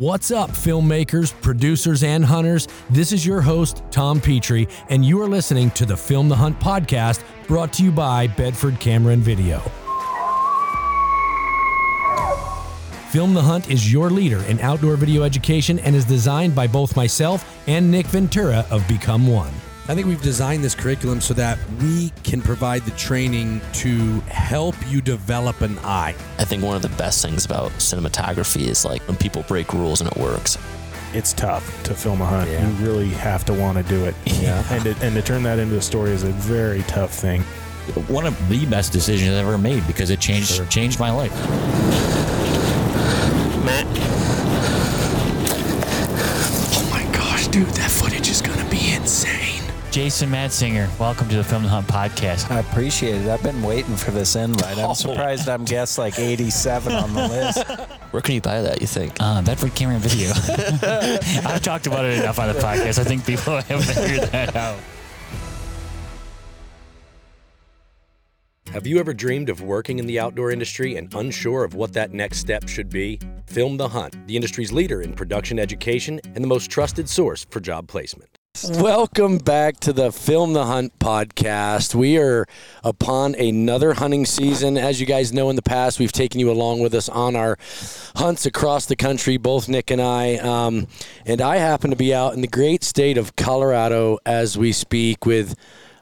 What's up, filmmakers, producers, and hunters? This is your host, Tom Petrie, and you are listening to the Film the Hunt podcast brought to you by Bedford Camera and Video. Film the Hunt is your leader in outdoor video education and is designed by both myself and Nick Ventura of Become One. I think we've designed this curriculum so that we can provide the training to help you develop an eye. I think one of the best things about cinematography is like when people break rules and it works. It's tough to film a hunt. Yeah. You really have to want to do it. Yeah. And to, and to turn that into a story is a very tough thing. One of the best decisions I've ever made because it changed sure. changed my life. Matt. Oh my gosh, dude, that Jason Matzinger, welcome to the Film the Hunt podcast. I appreciate it. I've been waiting for this invite. I'm oh. surprised I'm guest like 87 on the list. Where can you buy that, you think? Uh, Bedford Camera and Video. I've talked about it enough on the podcast. I think people have figured that out. Have you ever dreamed of working in the outdoor industry and unsure of what that next step should be? Film the Hunt, the industry's leader in production education and the most trusted source for job placement. Welcome back to the Film the Hunt podcast. We are upon another hunting season. As you guys know, in the past, we've taken you along with us on our hunts across the country, both Nick and I. Um, and I happen to be out in the great state of Colorado as we speak with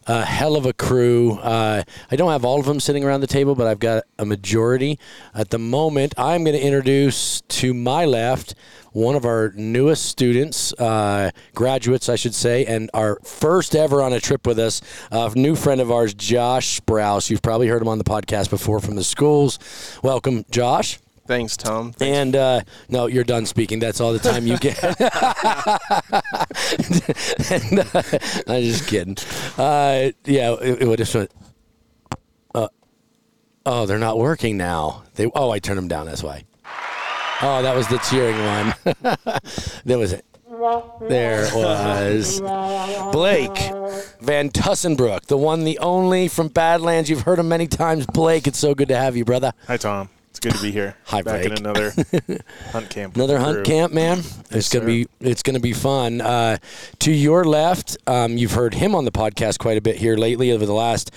a hell of a crew. Uh, I don't have all of them sitting around the table, but I've got a majority. At the moment, I'm going to introduce to my left one of our newest students, uh, graduates, I should say, and our first ever on a trip with us, a new friend of ours, Josh Sprouse. You've probably heard him on the podcast before from the schools. Welcome, Josh. Thanks, Tom. Thanks. And uh, no, you're done speaking. That's all the time you get. and, uh, I'm just kidding. Uh, yeah, it, it just went. Uh, oh, they're not working now. They. Oh, I turned them down. That's why. Oh, that was the cheering one. there was it. There it was. Blake Van Tussenbrook, the one, the only from Badlands. You've heard him many times. Blake, it's so good to have you, brother. Hi, Tom. It's good to be here. Hi, Back Blake. in another hunt camp. Another hunt camp, man. Yes, it's gonna sir. be it's gonna be fun. Uh, to your left, um, you've heard him on the podcast quite a bit here lately over the last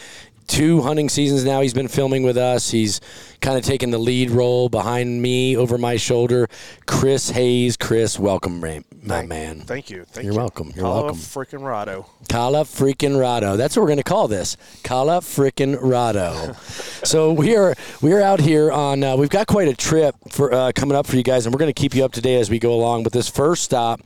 two hunting seasons now he's been filming with us he's kind of taken the lead role behind me over my shoulder chris hayes chris welcome my Thank- man Thank you. Thank You're you. welcome. You're Kala welcome. Frickin' Rado. Kala freaking Rado. That's what we're going to call this. Kala freaking Rado. so we are we are out here on. Uh, we've got quite a trip for uh, coming up for you guys, and we're going to keep you up to date as we go along. But this first stop.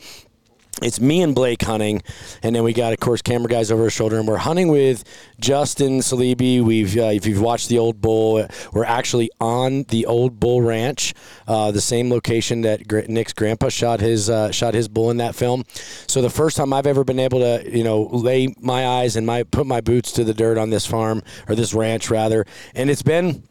It's me and Blake hunting, and then we got, of course, camera guys over our shoulder, and we're hunting with Justin Salibi. We've, uh, if you've watched the Old Bull, we're actually on the Old Bull Ranch, uh, the same location that Nick's grandpa shot his uh, shot his bull in that film. So the first time I've ever been able to, you know, lay my eyes and my put my boots to the dirt on this farm or this ranch rather, and it's been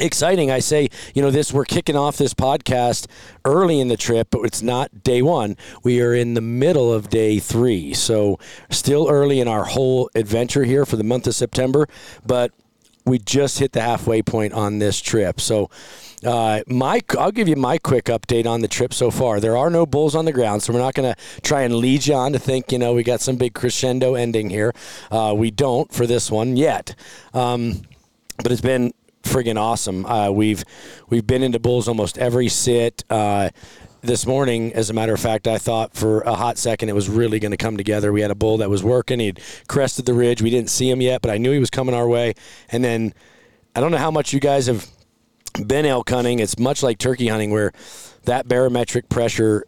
exciting i say you know this we're kicking off this podcast early in the trip but it's not day one we are in the middle of day three so still early in our whole adventure here for the month of september but we just hit the halfway point on this trip so uh, my, I'll give you my quick update on the trip so far. There are no bulls on the ground, so we're not going to try and lead you on to think, you know, we got some big crescendo ending here. Uh, we don't for this one yet. Um, but it's been friggin' awesome. Uh, we've we've been into bulls almost every sit. Uh, this morning, as a matter of fact, I thought for a hot second it was really going to come together. We had a bull that was working. He'd crested the ridge. We didn't see him yet, but I knew he was coming our way. And then I don't know how much you guys have been elk hunting. It's much like turkey hunting where that barometric pressure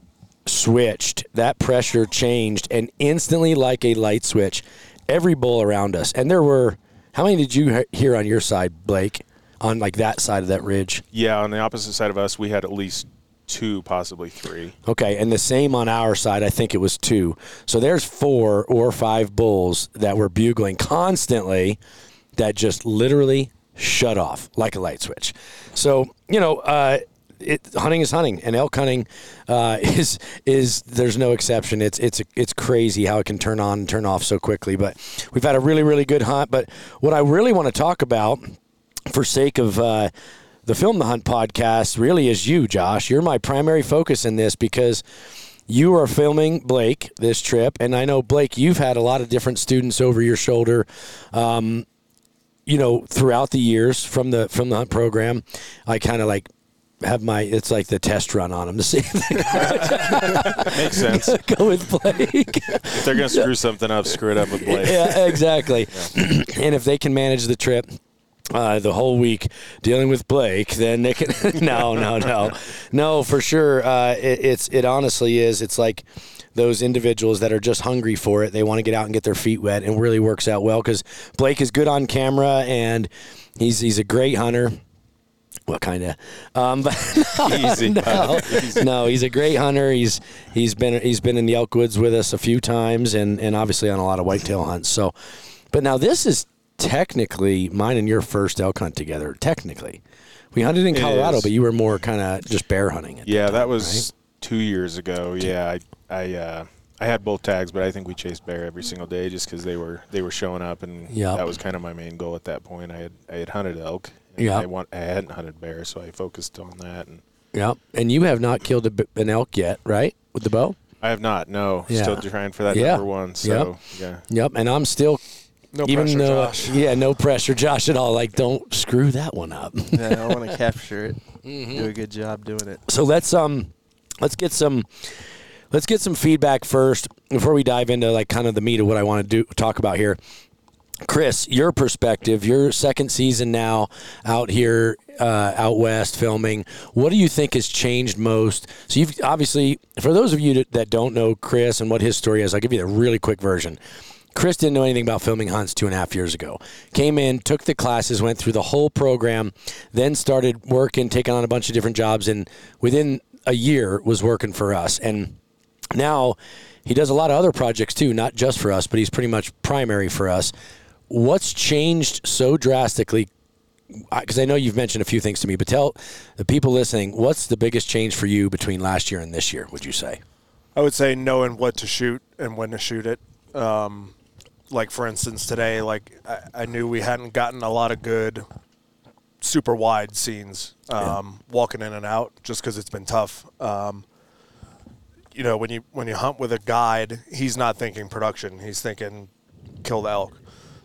switched, that pressure changed, and instantly, like a light switch, every bull around us. And there were, how many did you hear on your side, Blake, on like that side of that ridge? Yeah, on the opposite side of us, we had at least two, possibly three. Okay, and the same on our side. I think it was two. So there's four or five bulls that were bugling constantly that just literally shut off like a light switch. So, you know, uh, it, hunting is hunting, and elk hunting uh, is is there's no exception. It's it's it's crazy how it can turn on and turn off so quickly. But we've had a really really good hunt. But what I really want to talk about, for sake of uh, the Film the Hunt podcast really is you, Josh. You're my primary focus in this because you are filming Blake this trip, and I know Blake, you've had a lot of different students over your shoulder. Um, you know, throughout the years from the from the hunt program, I kind of like have my it's like the test run on them to see if they Makes sense. go with Blake. if they're gonna screw something up, screw it up with Blake. yeah, exactly. and if they can manage the trip uh, the whole week dealing with Blake, then they can. no, no, no, no, for sure. Uh, it, it's it honestly is. It's like those individuals that are just hungry for it. They want to get out and get their feet wet, and really works out well because Blake is good on camera and he's he's a great hunter. What kind of? Um, but no, Easy, no. No, he's a great hunter. He's he's been he's been in the elk woods with us a few times, and and obviously on a lot of whitetail hunts. So, but now this is technically mine and your first elk hunt together. Technically, we hunted in Colorado, but you were more kind of just bear hunting. At Yeah, that, that time, was two years ago. Yeah, I I uh, I had both tags, but I think we chased bear every single day just because they were they were showing up, and Yep. that was kind of my main goal at that point. I had I had hunted elk. Yep. I want I hadn't hunted bear, so I focused on that, and right. Yep. And you have not killed a an elk yet, right? With the bow. I have not. No, Yeah. still trying for that Yeah. number one. So yeah, Yep. And I'm still No even pressure, though Josh. yeah, no pressure, Josh at all. Like, don't screw that one up. yeah, I want to capture it. Mm-hmm. Do a good job doing it. So let's um let's get some let's get some feedback first before we dive into like kind of the meat of what I want to do talk about here. Chris, your perspective, your second season now out here uh, out west filming. What do you think has changed most? So you've obviously, for those of you that- that don't know Chris and what his story is, I'll give you a really quick version. Chris didn't know anything about filming hunts two and a half years ago. Came in, took the classes, went through the whole program, then started working, taking on a bunch of different jobs, and within a year was working for us. And now he does a lot of other projects too, not just for us, but he's pretty much primary for us. What's changed so drastically? Because I know you've mentioned a few things to me, but tell the people listening what's the biggest change for you between last year and this year? Would you say? I would say knowing what to shoot and when to shoot it. Um, like for instance, today, like I, I knew we hadn't gotten a lot of good, super wide scenes um, walking in and out, just because it's been tough. Um, you know, when you when you hunt with a guide, he's not thinking production; he's thinking kill the elk.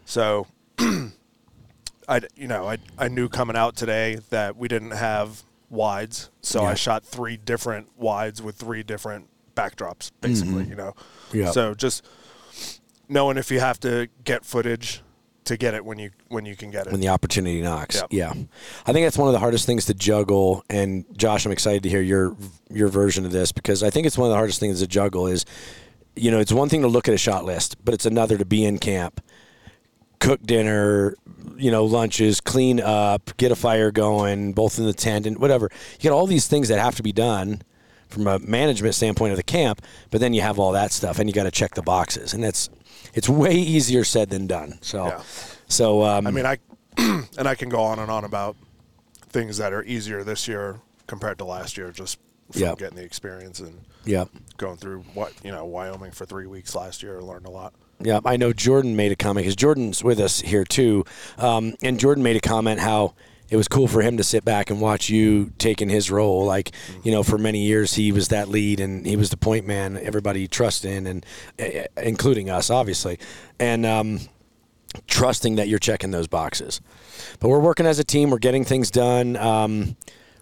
So, I you know I I knew coming out today that we didn't have wides, so Yeah. I shot three different wides with three different backdrops, basically. You know, Yeah. so just knowing if you have to get footage to get it when you when you can get it. when the opportunity knocks. Yep. Yeah, I think that's one of the hardest things to juggle. And Josh, I'm excited to hear your your version of this because I think it's one of the hardest things to juggle. Is you know, it's one thing to look at a shot list, but it's another to be in camp, cook dinner, you know, lunches, clean up, get a fire going, both in the tent and whatever. You got all these things that have to be done from a management standpoint of the camp, but then you have all that stuff and you got to check the boxes, and it's it's way easier said than done. So, Yeah. so um, I mean, I and I can go on and on about things that are easier this year compared to last year, just from Yep. getting the experience and yeah. going through what you know Wyoming for three weeks last year. Learned a lot. Yeah, I know Jorden made a comment because Jorden's with us here too, um, and Jorden made a comment how it was cool for him to sit back and watch you taking his role. Like, you know, for many years he was that lead and he was the point man everybody trusted in, and uh, including us, obviously, and um, trusting that you're checking those boxes. But we're working as a team. We're getting things done. Um,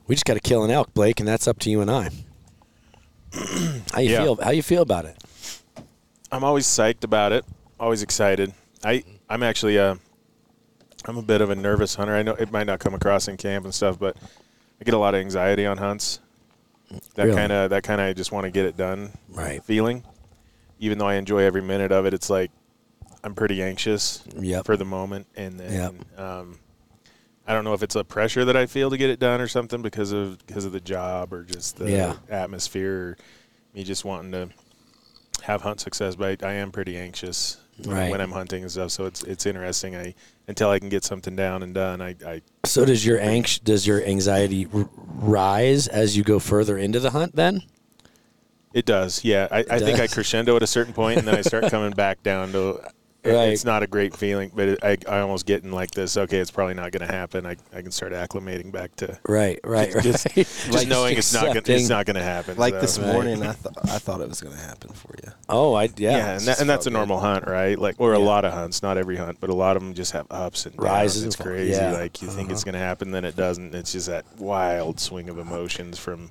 we just got to kill an elk, Blake, and that's up to you and I. how you Yeah. feel? How you feel about it? I'm always psyched about it. Always excited. I I'm actually uh I'm a bit of a nervous hunter. I know it might not come across in camp and stuff, but I get a lot of anxiety on hunts. That Really? kind of that kind of I just want to get it done. Right. Feeling, even though I enjoy every minute of it, it's like I'm pretty anxious Yep. for the moment, and then Yep. um, I don't know if it's a pressure that I feel to get it done or something because of because of the job or just the Yeah. atmosphere, or me just wanting to have hunt success. But I, I am pretty anxious when- Right. when I'm hunting and stuff. So it's it's interesting. I until I can get something down and done, I, I So does your anx- does your anxiety r- rise as you go further into the hunt? Then it does. Yeah, I, I think I crescendo at a certain point, and then I start coming back down to Right. It's not a great feeling, but it, I, I almost get in like this. Okay, it's probably not going to happen. I, I can start acclimating back to Right, right, right. just, just knowing it's not gonna, it's not going to happen. Like so. this Right. morning, I thought I thought it was going to happen for you. Oh, I yeah. Yeah, and, that, and that's a felt good. normal hunt, right? Like, or a lot of hunts, not every hunt, but a lot of them just have ups and downs. Rises It's and fall- crazy. yeah. Uh-huh. Like you think it's going to happen, then it doesn't. It's just that wild swing of emotions from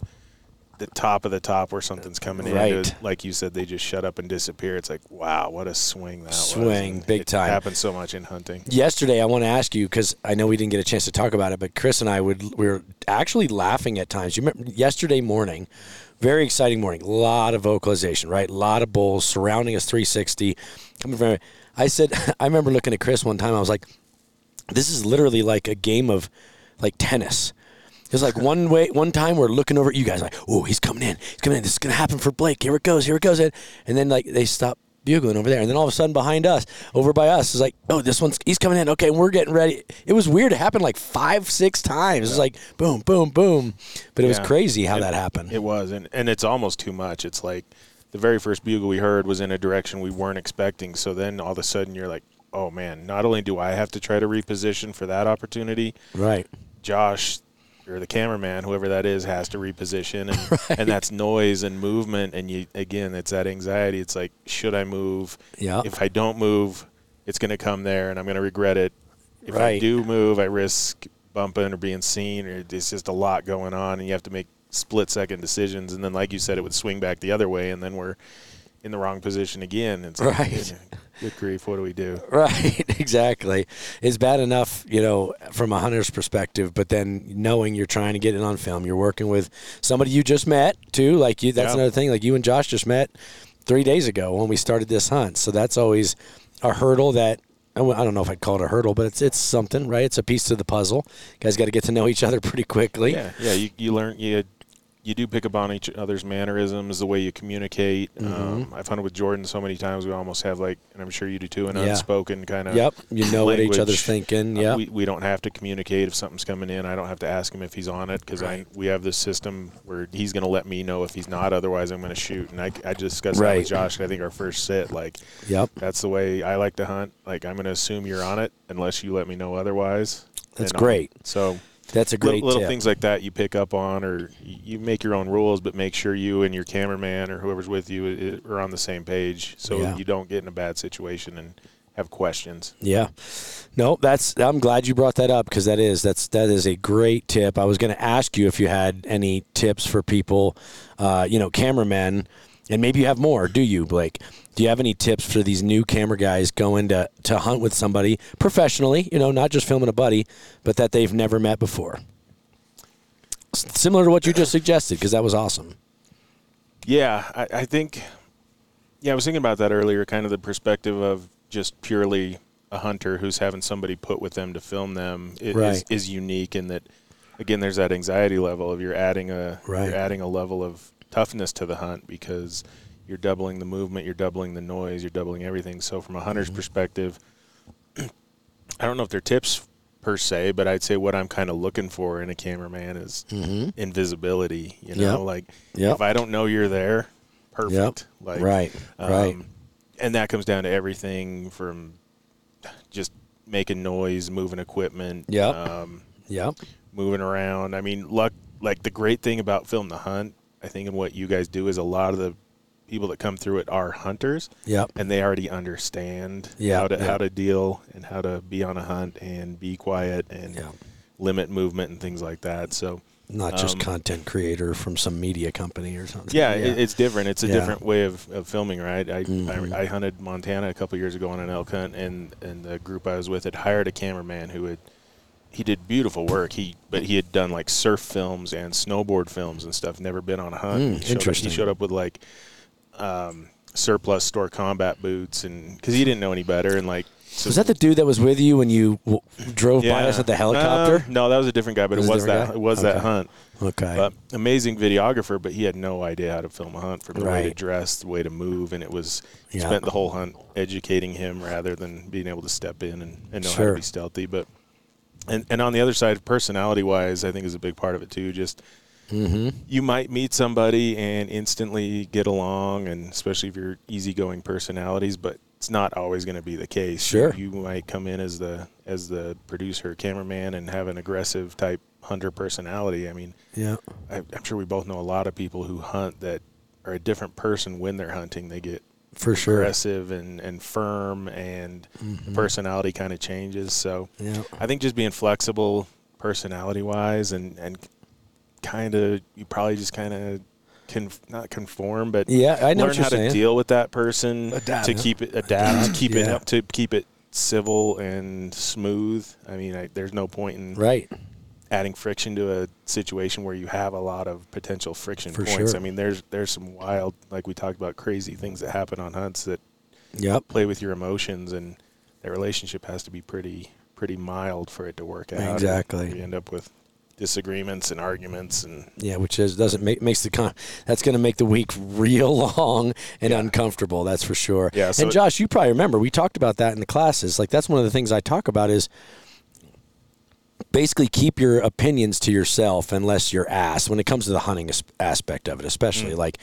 the top of the top where something's coming in. Right. to, like you said, they just shut up and disappear. It's like, wow, what a swing that was. Swing, And big it time. Happens so much in hunting. Yesterday, I want to ask you because I know we didn't get a chance to talk about it, but Chris and I would we were actually laughing at times. You remember yesterday morning, very exciting morning, a lot of vocalization, right? A lot of bulls surrounding us, 360 coming from. I said, I remember looking at Chris one time. I was like, this is literally like a game of like tennis. It was like one way, one time we're looking over at you guys, like, oh, he's coming in, he's coming in. This is gonna happen for Blake. Here it goes, here it goes, and then like they stop bugling over there, and then all of a sudden behind us, over by us, is like, oh, this one's he's coming in. Okay, we're getting ready. It was weird. It happened like five, six times. It was like boom, boom, boom, but it was Yeah. crazy how And that happened. It was, and and it's almost too much. It's like the very first bugle we heard was in a direction we weren't expecting. So then all of a sudden you're like, oh man, not only do I have to try to reposition for that opportunity, right. Josh or the cameraman, whoever that is, has to reposition, and and that's noise and movement, and you again, it's that anxiety. It's like, should I move? Yeah. If I don't move, it's going to come there, and I'm going to regret it. If I do move, I risk bumping or being seen, or it's just a lot going on, and you have to make split second decisions. And then, like you said, it would swing back the other way, and then we're in the wrong position again. It's like, Right. Good grief, what do we do? Right, exactly. It's bad enough, you know, from a hunter's perspective, but then knowing you're trying to get it on film, you're working with somebody you just met too. Like you, that's Yeah. another thing. Like you and Josh just met three days ago when we started this hunt. So that's always a hurdle that I don't know if I'd call it a hurdle, but it's it's something, right? It's a piece to the puzzle. You guys got to get to know each other pretty quickly. Yeah, yeah. You, you learn you you do pick up on each other's mannerisms, the way you communicate. Mm-hmm. Um, I've hunted with Jorden so many times. We almost have like, and I'm sure you do too, an Yeah. unspoken kind of. Yep. You know what each other's thinking. Uh, we, we don't have to communicate if something's coming in. I don't have to ask him if he's on it because I we have this system where he's going to let me know if he's not. Otherwise, I'm going to shoot. And I, I discussed that with Josh. I think our first sit, like Yep. that's the way I like to hunt. Like I'm going to assume you're on it unless you let me know otherwise. That's great. So That's a little, great little tip. things like that you pick up on, or you make your own rules, but make sure you and your cameraman or whoever's with you are on the same page, so Yeah. you don't get in a bad situation and have questions. Yeah. No, that's I'm glad you brought that up because that is that's that is a great tip. I was going to ask you if you had any tips for people, uh, you know, cameramen, and maybe you have more. Do you, Blake? Do you have any tips for these new camera guys going to to hunt with somebody professionally? You know, not just filming a buddy, but that they've never met before. Similar to what you just suggested, because that was awesome. Yeah, I, I think. Yeah, I was thinking about that earlier. Kind of the perspective of just purely a hunter who's having somebody put with them to film them is, Right. is unique in that. Again, there's that anxiety level of you're adding a Right. you're adding a level of toughness to the hunt because you're doubling the movement, you're doubling the noise, you're doubling everything. So from a hunter's Mm-hmm. perspective, I don't know if they're tips per se, but I'd say what I'm kind of looking for in a cameraman is invisibility. You know, Mm-hmm. Yep. like Yep. if I don't know you're there, perfect. Like Right. Right. um, And that comes down to everything from just making noise, moving equipment, Yeah. um, Yep. moving around. I mean, luck. Like the great thing about film the hunt, I think, and what you guys do is a lot of the people that come through it are hunters, Yep. and they already understand Yeah, how to yeah. how to deal and how to be on a hunt and be quiet and Yeah. limit movement and things like that. So Not just Um, content creator from some media company or something. Yeah, It, it's different. It's a Yeah. different way of, of filming, right? I, Mhm. I I hunted Montana a couple years ago on an elk hunt, and and the group I was with had hired a cameraman who had he did beautiful work. He but he had done like surf films and snowboard films and stuff. Never been on a hunt. Mm, he, showed interesting. Up, he showed up with like um, surplus store combat boots, and because he didn't know any better, and like. so- Was that the dude that was with you when you w- drove by us at the helicopter? Um, no, that was a different guy, but Was it it was that guy? it was that hunt. okay. But amazing videographer, but he had no idea how to film a hunt from the way to dress, the way to move, and it was he Yeah. spent the whole hunt educating him rather than being able to step in and, and know how to be stealthy. But and and on the other side, personality wise, I think is a big part of it too. Just mm-hmm. you might meet somebody and instantly get along, and especially if you're easygoing personalities, but it's not always going to be the case. Sure. you, you might come in as the as the producer, cameraman, and have an aggressive type hunter personality. I mean, Yeah. I, I'm sure we both know a lot of people who hunt that are a different person when they're hunting. They get For sure. aggressive and, and firm, and the mm-hmm. personality kind of changes. So Yeah. I think just being flexible, personality wise, and and kind of you probably just kind of can not conform, but Yeah, I know learn how saying. to deal with that person Adapt. to keep it adapt, to keep it up to keep it civil and smooth. I mean, I, there's no point in Right. Adding friction to a situation where you have a lot of potential friction For points. sure. I mean, there's there's some wild, like we talked about, crazy things that happen on hunts that Yep. play with your emotions, and that relationship has to be pretty pretty mild for it to work out. Exactly. You end up with disagreements and arguments, and Yeah, which is doesn't make makes the con. That's going to make the week real long and uncomfortable. That's for sure. Yeah, so and it- Josh, you probably remember we talked about that in the classes. Like that's one of the things I talk about is basically keep your opinions to yourself unless you're asked when it comes to the hunting aspect of it especially mm. like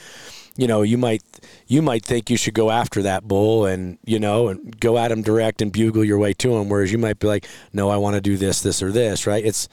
you know you might you might think you should go after that bull and you know and go at him direct and bugle your way to him whereas you might be like no I want to do this this or this right? It's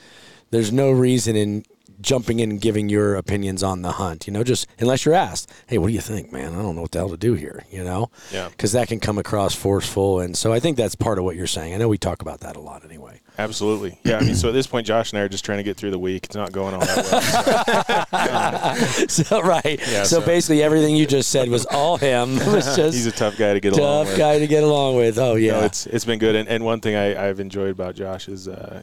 there's no reason in jumping in and giving your opinions on the hunt you know just unless you're asked hey what do you think man I don't know what the hell to do here you know Yeah. because that can come across forceful and so I think that's part of what you're saying I know we talk about that a lot anyway absolutely, yeah. I mean, so at this point, Josh and I are just trying to get through the week. It's not going on that well. So, so right. Yeah, so, so- basically, everything you just said was all him. It was just he's a tough guy to get along tough with. guy to get along with. Oh yeah, No, it's it's been good, and, and one thing I, I've enjoyed about Josh is uh,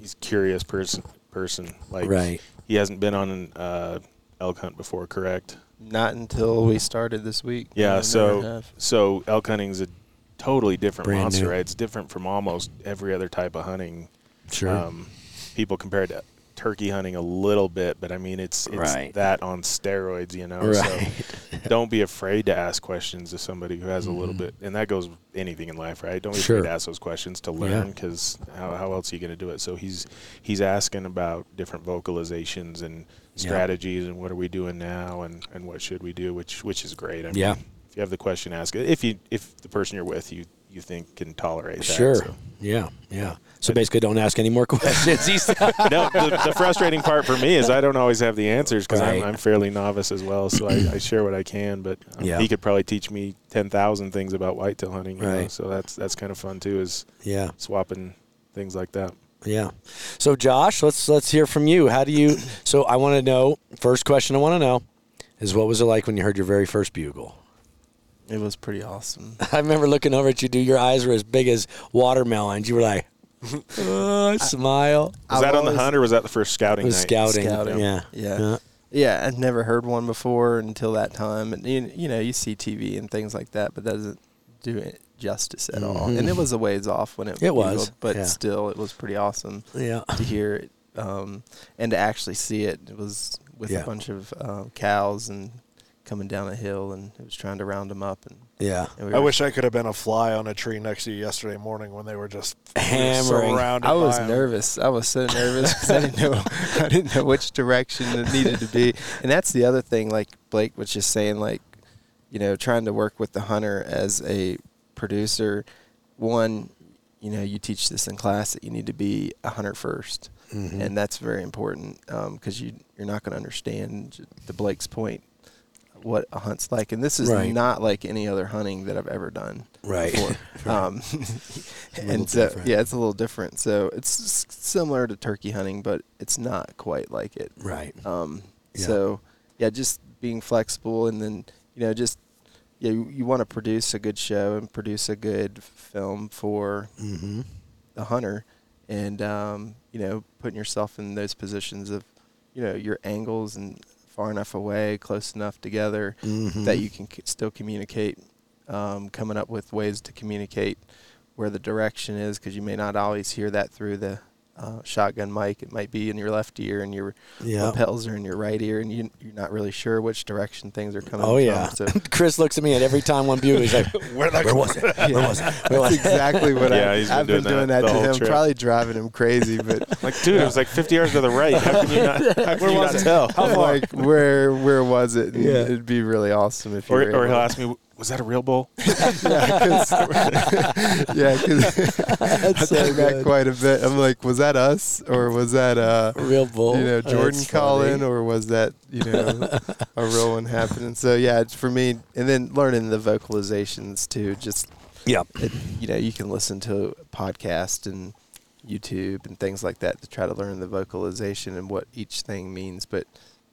he's a curious person. Person like Right. he hasn't been on an uh, elk hunt before, correct? Not until we started this week. Yeah. never So have. so elk hunting's a totally different Brand monster, new. right? It's different from almost every other type of hunting. sure. Um, people compared to turkey hunting a little bit, but I mean it's it's Right. that on steroids, you know. right. So don't be afraid to ask questions to somebody who has a little bit, and that goes with anything in life, right? Don't be Mm-hmm. Sure. afraid to ask those questions to learn, because how, how else are you going to do it? So he's he's asking about different vocalizations and strategies, and what are we doing now, and, and what should we do, which which is great. I mean, Yeah. If you have the question, ask it. If you if the person you're with you you think can tolerate that. sure. so. Yeah. Yeah. So basically, don't ask any more questions. No, the, the frustrating part for me is I don't always have the answers because Right. I'm, I'm fairly novice as well. So I, I share what I can, but um, Yeah. he could probably teach me ten thousand things about whitetail hunting. you know, Right. So that's that's kind of fun too, is yeah. swapping things like that. Yeah. So Josh, let's let's hear from you. How do you? So I want to know. First question I want to know is what was it like when you heard your very first bugle? It was pretty awesome. I remember looking over at you, dude. Your eyes were as big as watermelons. You were like, oh, smile. Was I've that on the always- hunt or was that the first scouting? It scouting was night? scouting. Scouting. Yeah. Yeah. Yeah, I'd never heard one before until that time. And you, you know, you see TV and things like that, but that doesn't do it justice at all. And it was a ways off when it Mm-hmm. It was, bugled, but yeah. still, it was pretty awesome Yeah. to hear it um, and to actually see it. It was with Yeah. a bunch of uh, cows and coming down a hill, and it was trying to round them up. And, Yeah. and we I wish I could have been a fly on a tree next to you yesterday morning when they were just Hammering. surrounded I was by 'em. nervous. I was so nervous because I didn't know I didn't know which direction it needed to be. And that's the other thing. Like Blake was just saying, like you know, trying to work with the hunter as a producer. One, you know, you teach this in class that you need to be a hunter 1st Mm-hmm. and that's very important because you you're not going to understand to Blake's point what a hunt's like. And this is Right. not like any other hunting that I've ever done Right. before. um, and so different. yeah, it's a little different. So it's similar to turkey hunting, but it's not quite like it. Right. Um, Yeah. So yeah, just being flexible, and then you know, just yeah, you, you want to produce a good show and produce a good film for Mm-hmm. the hunter, and um, you know, putting yourself in those positions of you know your angles and far enough away, close enough together Mm-hmm. that you can c- still communicate. Um, coming up with ways to communicate where the direction is, because you may not always hear that through the uh, shotgun mic. It might be in your left ear and your Yeah. lapels are in your right ear, and you, you're not really sure which direction things are coming Oh from. yeah. So Chris looks at me and every time one bugle, he's like, Where, "Where was it? Where was it? Where that's it?" exactly what Yeah, I, he's been I've been doing doing that that, to him, trip. probably driving him crazy. But Like, dude, it was like 50 yards to the right. How can you not, how can you not tell? I'm like, where where was it? And Yeah. It'd be really awesome if you Or, were or he'll ask me, Was that a real bull? yeah, because yeah, 'cause I so think back good. quite a bit. I'm like, was that us or was that uh, Real bull. you know That's Jorden calling funny. or was that you know a real one happening? So yeah, for me, and then learning the vocalizations too. Just Yeah. it, you know, you can listen to a podcast and YouTube and things like that to try to learn the vocalization and what each thing means. But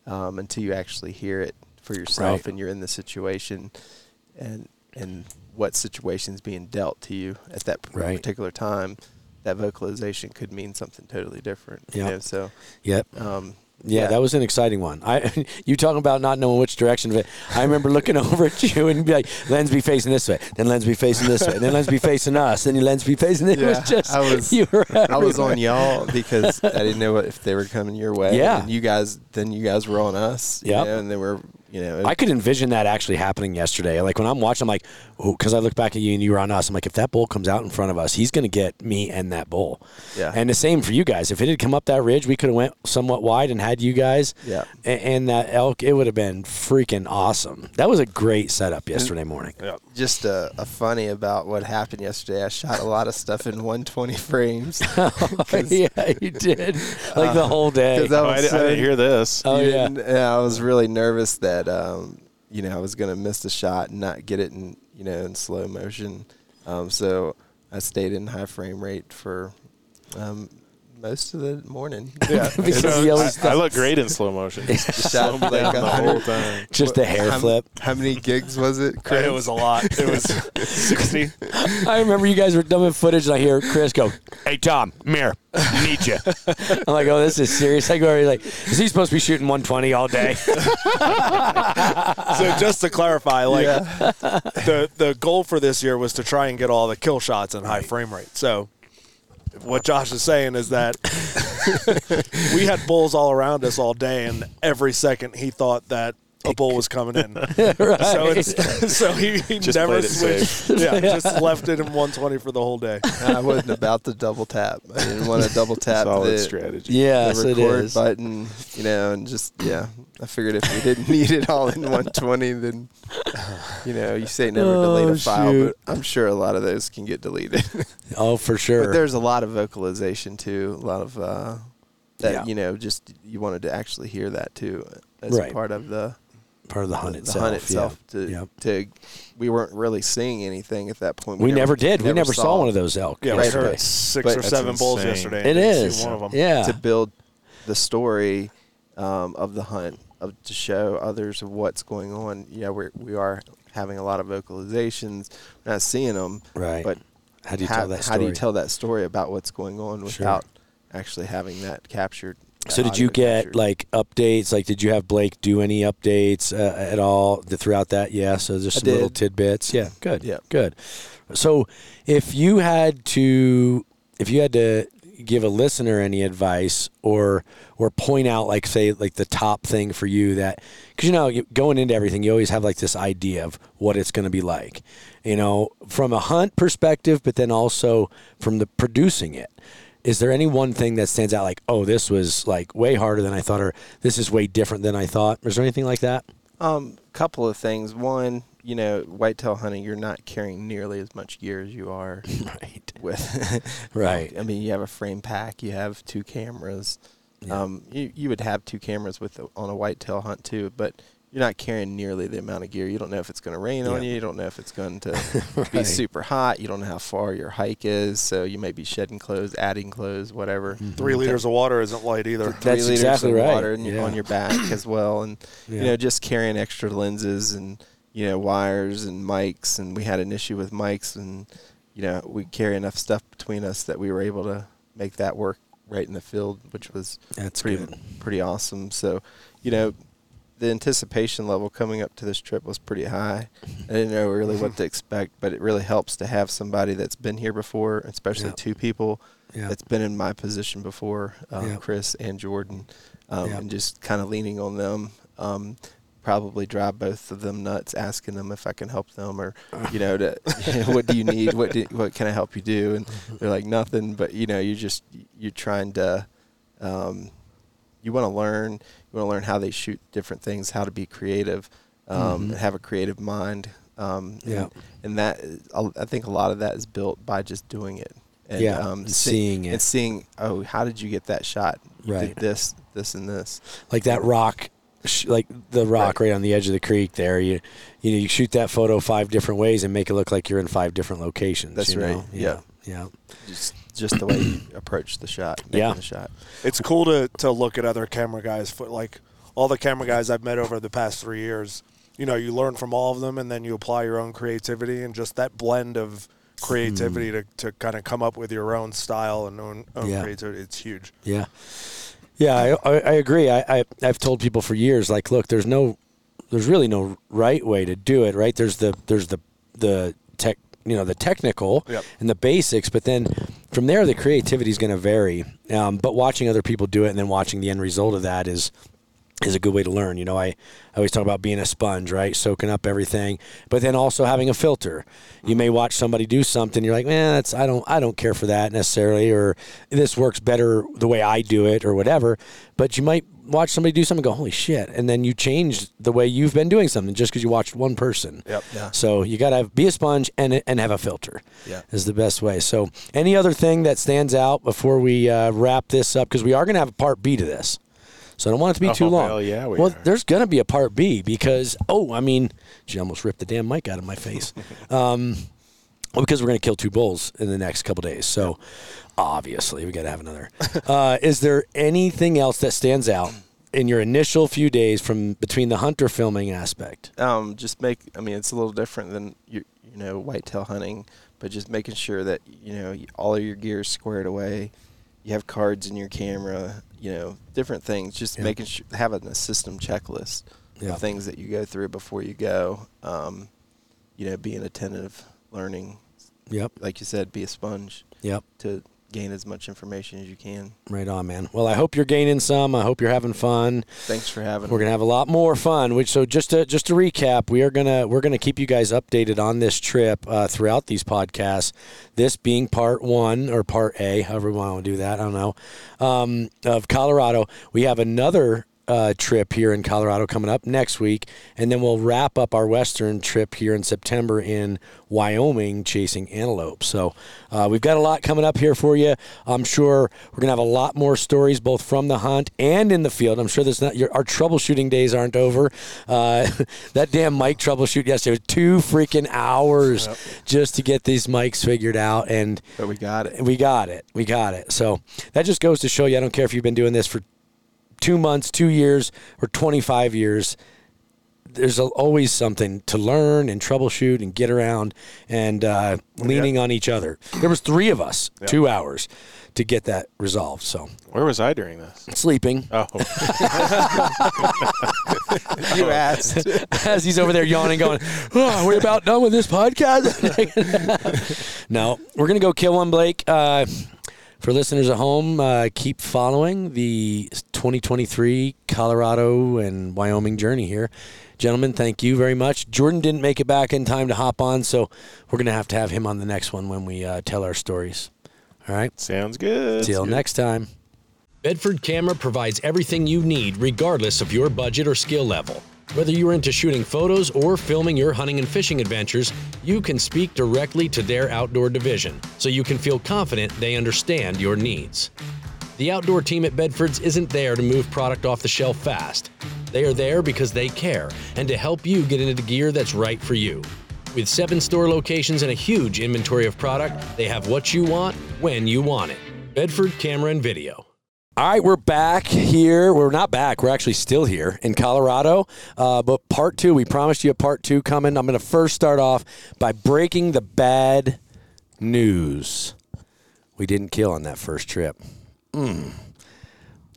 um, until you actually hear it for yourself Right. and you're in the situation and and what situation's being dealt to you at that Right. particular time, that vocalization could mean something totally different. you Yeah. know, so Yep. um, Yeah, that was an exciting one. I you talking about not knowing which direction of it. I remember looking over at you and be like, "Lens be facing this way, then lens be facing this way, then lens be facing us, then lens be facing." It was Yeah, just I was- you were I was on y'all because I didn't know if they were coming your way. Yeah. and you guys, then you guys were on us. you know, and they were, you know, I could envision that actually happening yesterday. Like when I'm watching, I'm like, because I look back at you and you were on us. I'm like, if that bull comes out in front of us, he's going to get me and that bull. Yeah. And the same for you guys. If it had come up that ridge, we could have went somewhat wide and had you guys. Yeah. a- And, that elk, it would have been freaking awesome. That was a great setup yesterday morning. Yeah. Just a, a funny about what happened yesterday. I shot a lot of stuff in 120 frames. yeah, you did. Like the whole day. I Oh, was I, di- I didn't hear this. Oh you yeah. didn't- I was really nervous that um, you know I was going to miss the shot and not get it in you know in slow motion. Um, so I stayed in high frame rate for um, most of the morning. Yeah, Because So he I, I look great in slow motion. Shot like the whole time. Just a hair how, flip. How many gigs was it? Uh, Chris? It was a lot. It was 60. I remember you guys were dumbing footage, and I hear Chris go, "Hey Tom, Mir, need you." I'm like, "Oh, this is serious." I go, over, like, "Is he supposed to be shooting 120 all day?" so just to clarify, like the the goal for this year was to try and get all the kill shots in high frame rate. So what Josh is saying is that we had bulls all around us all day, and every second he thought that a bull was coming in. So it's so he, he Just never played it switched. Yeah, just left it in 120 for the whole day. I wasn't about to double tap. I didn't want to double tap Solid the, strategy. yes, the record is. button, you know, and just yeah. I figured if we didn't need it all in 120, then you know, you say never delete Oh, a file, shoot. but I'm sure a lot of those can get deleted. Oh, for sure. but there's a lot of vocalization too, a lot of uh, that Yeah. you know, just you wanted to actually hear that too as Right. part of the part of the hunt the itself. hunt itself. Yeah. To, Yep. to we weren't really seeing anything at that point. We never did. We never saw one of those elk. Yeah, we yesterday. heard six But or seven bulls insane. yesterday. It and didn't see is. one of them. Yeah. to build the story um, of the hunt, of to show others of what's going on. Yeah, we we are having a lot of vocalizations. We're not seeing them, Right. But How do you how, tell that how do you story? tell that story about what's going on Sure. without actually having that captured? So did you get captured? like updates? Like, did you have Blake do any updates uh, at all th- throughout that? Yeah. So just some little tidbits. Yeah. Good. Yeah. Good. So if you had to, if you had to give a listener any advice or or point out like say like the top thing for you that because you know going into everything you always have like this idea of what it's going to be like you know from a hunt perspective but then also from the producing it is there any one thing that stands out like oh this was like way harder than i thought or this is way different than i thought is there anything like that Um, couple of things. One, you know, whitetail hunting, you're not carrying nearly as much gear as you are right with. Right. I mean, you have a frame pack, you have two cameras. Yeah. Um, you you would have two cameras with the, on a whitetail hunt too, but you're not carrying nearly the amount of gear. You don't know if it's going to rain on you. You don't know if it's going to be super hot. You don't know how far your hike is, so you may be shedding clothes, adding clothes, whatever. Three liters of water isn't light either. Three That's liters exactly of right. water in- Yeah. on your back as well, and Yeah. you know just carrying extra lenses and you know wires and mics. And we had an issue with mics, and you know we carry enough stuff between us that we were able to make that work right in the field, which was That's pretty good. pretty awesome. So, you know, the anticipation level coming up to this trip was pretty high. I didn't know really what to expect, but it really helps to have somebody that's been here before, especially Yeah. two people Yeah. that's been in my position before, um, Yeah. Chris and Jorden, um, and just kind of leaning on them. Um, probably drive both of them nuts, asking them if I can help them, or you know, to, what do you need? What do, what can I help you do? And they're like nothing, but you know, you just you're trying to. Um, you want to learn. You want to learn how they shoot different things, how to be creative, um, Mhm. have a creative mind Um, Yeah. and, and that I think a lot of that is built by just doing it. And, Yeah, um, and see- seeing it. and seeing. Oh, how did you get that shot? You Right. Did this, this, and this. like that rock sh- like the rock right. on the edge of the creek there you you know you shoot that photo five different ways and make it look like you're in five different locations That's you right. know? Yeah. yeah Just just the way you approach the shot. making Yeah. The shot. It's cool to, to look at other camera guys, for, like all the camera guys I've met over the past three years. You know, you learn from all of them, and then you apply your own creativity, and just that blend of creativity hmm. to, to kind of come up with your own style and own, own Yeah. creativity. It's huge. yeah yeah I, I, agree. I, I i've told people for years like look there's no there's really no right way to do it right? There's the there's the the tech you know the technical Yep. and the basics but then from there the creativity is going to vary. Um, but watching other people do it and then watching the end result of that is is a good way to learn. You know, I, I always talk about being a sponge, right? Soaking up everything, but then also having a filter. You may watch somebody do something, you're like, man, that's I don't I don't care for that necessarily, or this works better the way I do it, or whatever. But you might watch somebody do something, and go, holy shit, and then you change the way you've been doing something just because you watched one person. Yep. Yeah. So you got to be a sponge and and have a filter. Yeah. is the best way. So any other thing that stands out before we uh, wrap this up because we are going to have a part B to this. So I don't want it to be Oh, too long. hell yeah, we well, are. there's going to be a part B because oh, I mean, she almost ripped the damn mic out of my face. um, well, because we're going to kill two bulls in the next couple days. So obviously we got to have another. uh, is there anything else that stands out in your initial few days from between the hunter filming aspect? um, just make. I mean, it's a little different than you, you know whitetail hunting, but just making sure that you know all of your gear is squared away. You have cards in your camera. You know, different things. Just Yeah. making sure having a system checklist Yeah. of things that you go through before you go. Um, you know, being attentive, learning. Yep. Like you said, be a sponge Yep. to gain as much information as you can. Right on, man. Well, I hope you're gaining some. I hope you're having fun. Thanks for having We're me. gonna have a lot more fun. Which so just to just to recap, we are gonna we're gonna keep you guys updated on this trip uh, throughout these podcasts. This being part one or part A, however we want to do that. I don't know. Um, of Colorado, we have another. Uh, trip here in Colorado coming up next week, and then we'll wrap up our western trip here in September in Wyoming chasing antelope. So uh, we've got a lot coming up here for you. I'm sure we're gonna have a lot more stories both from the hunt and in the field. I'm sure there's not your, our troubleshooting days aren't over. Uh, that damn mic troubleshoot yesterday was two freaking hours just to get these mics figured out, and but we got it. we got it. We got it. So that just goes to show you. I don't care if you've been doing this for two months, two years, or 25 years. There's a, always something to learn and troubleshoot and get around and uh, leaning on each other. There was three of us, two hours to get that resolved. So Where was I during this? sleeping Oh, You asked. as he's over there yawning, going, oh, "We're about done with this podcast." no, we're gonna go kill one, Blake. Uh, for listeners at home, uh, keep following the 2023 Colorado and Wyoming journey here. Gentlemen, thank you very much. Jorden didn't make it back in time to hop on, so we're going to have to have him on the next one when we uh, tell our stories. All right? sounds good. Till next time. Bedford Camera provides everything you need, regardless of your budget or skill level. Whether you're into shooting photos or filming your hunting and fishing adventures, you can speak directly to their outdoor division so you can feel confident they understand your needs. The outdoor team at Bedford's isn't there to move product off the shelf fast. They are there because they care and to help you get into the gear that's right for you. With seven store locations and a huge inventory of product, they have what you want when you want it. Bedford Camera and Video. All right, we're back here. We're not back. We're actually still here in Colorado. Uh, but part two, we promised you a part two coming. I'm going to first start off by breaking the bad news. We didn't kill on that first trip. Mm.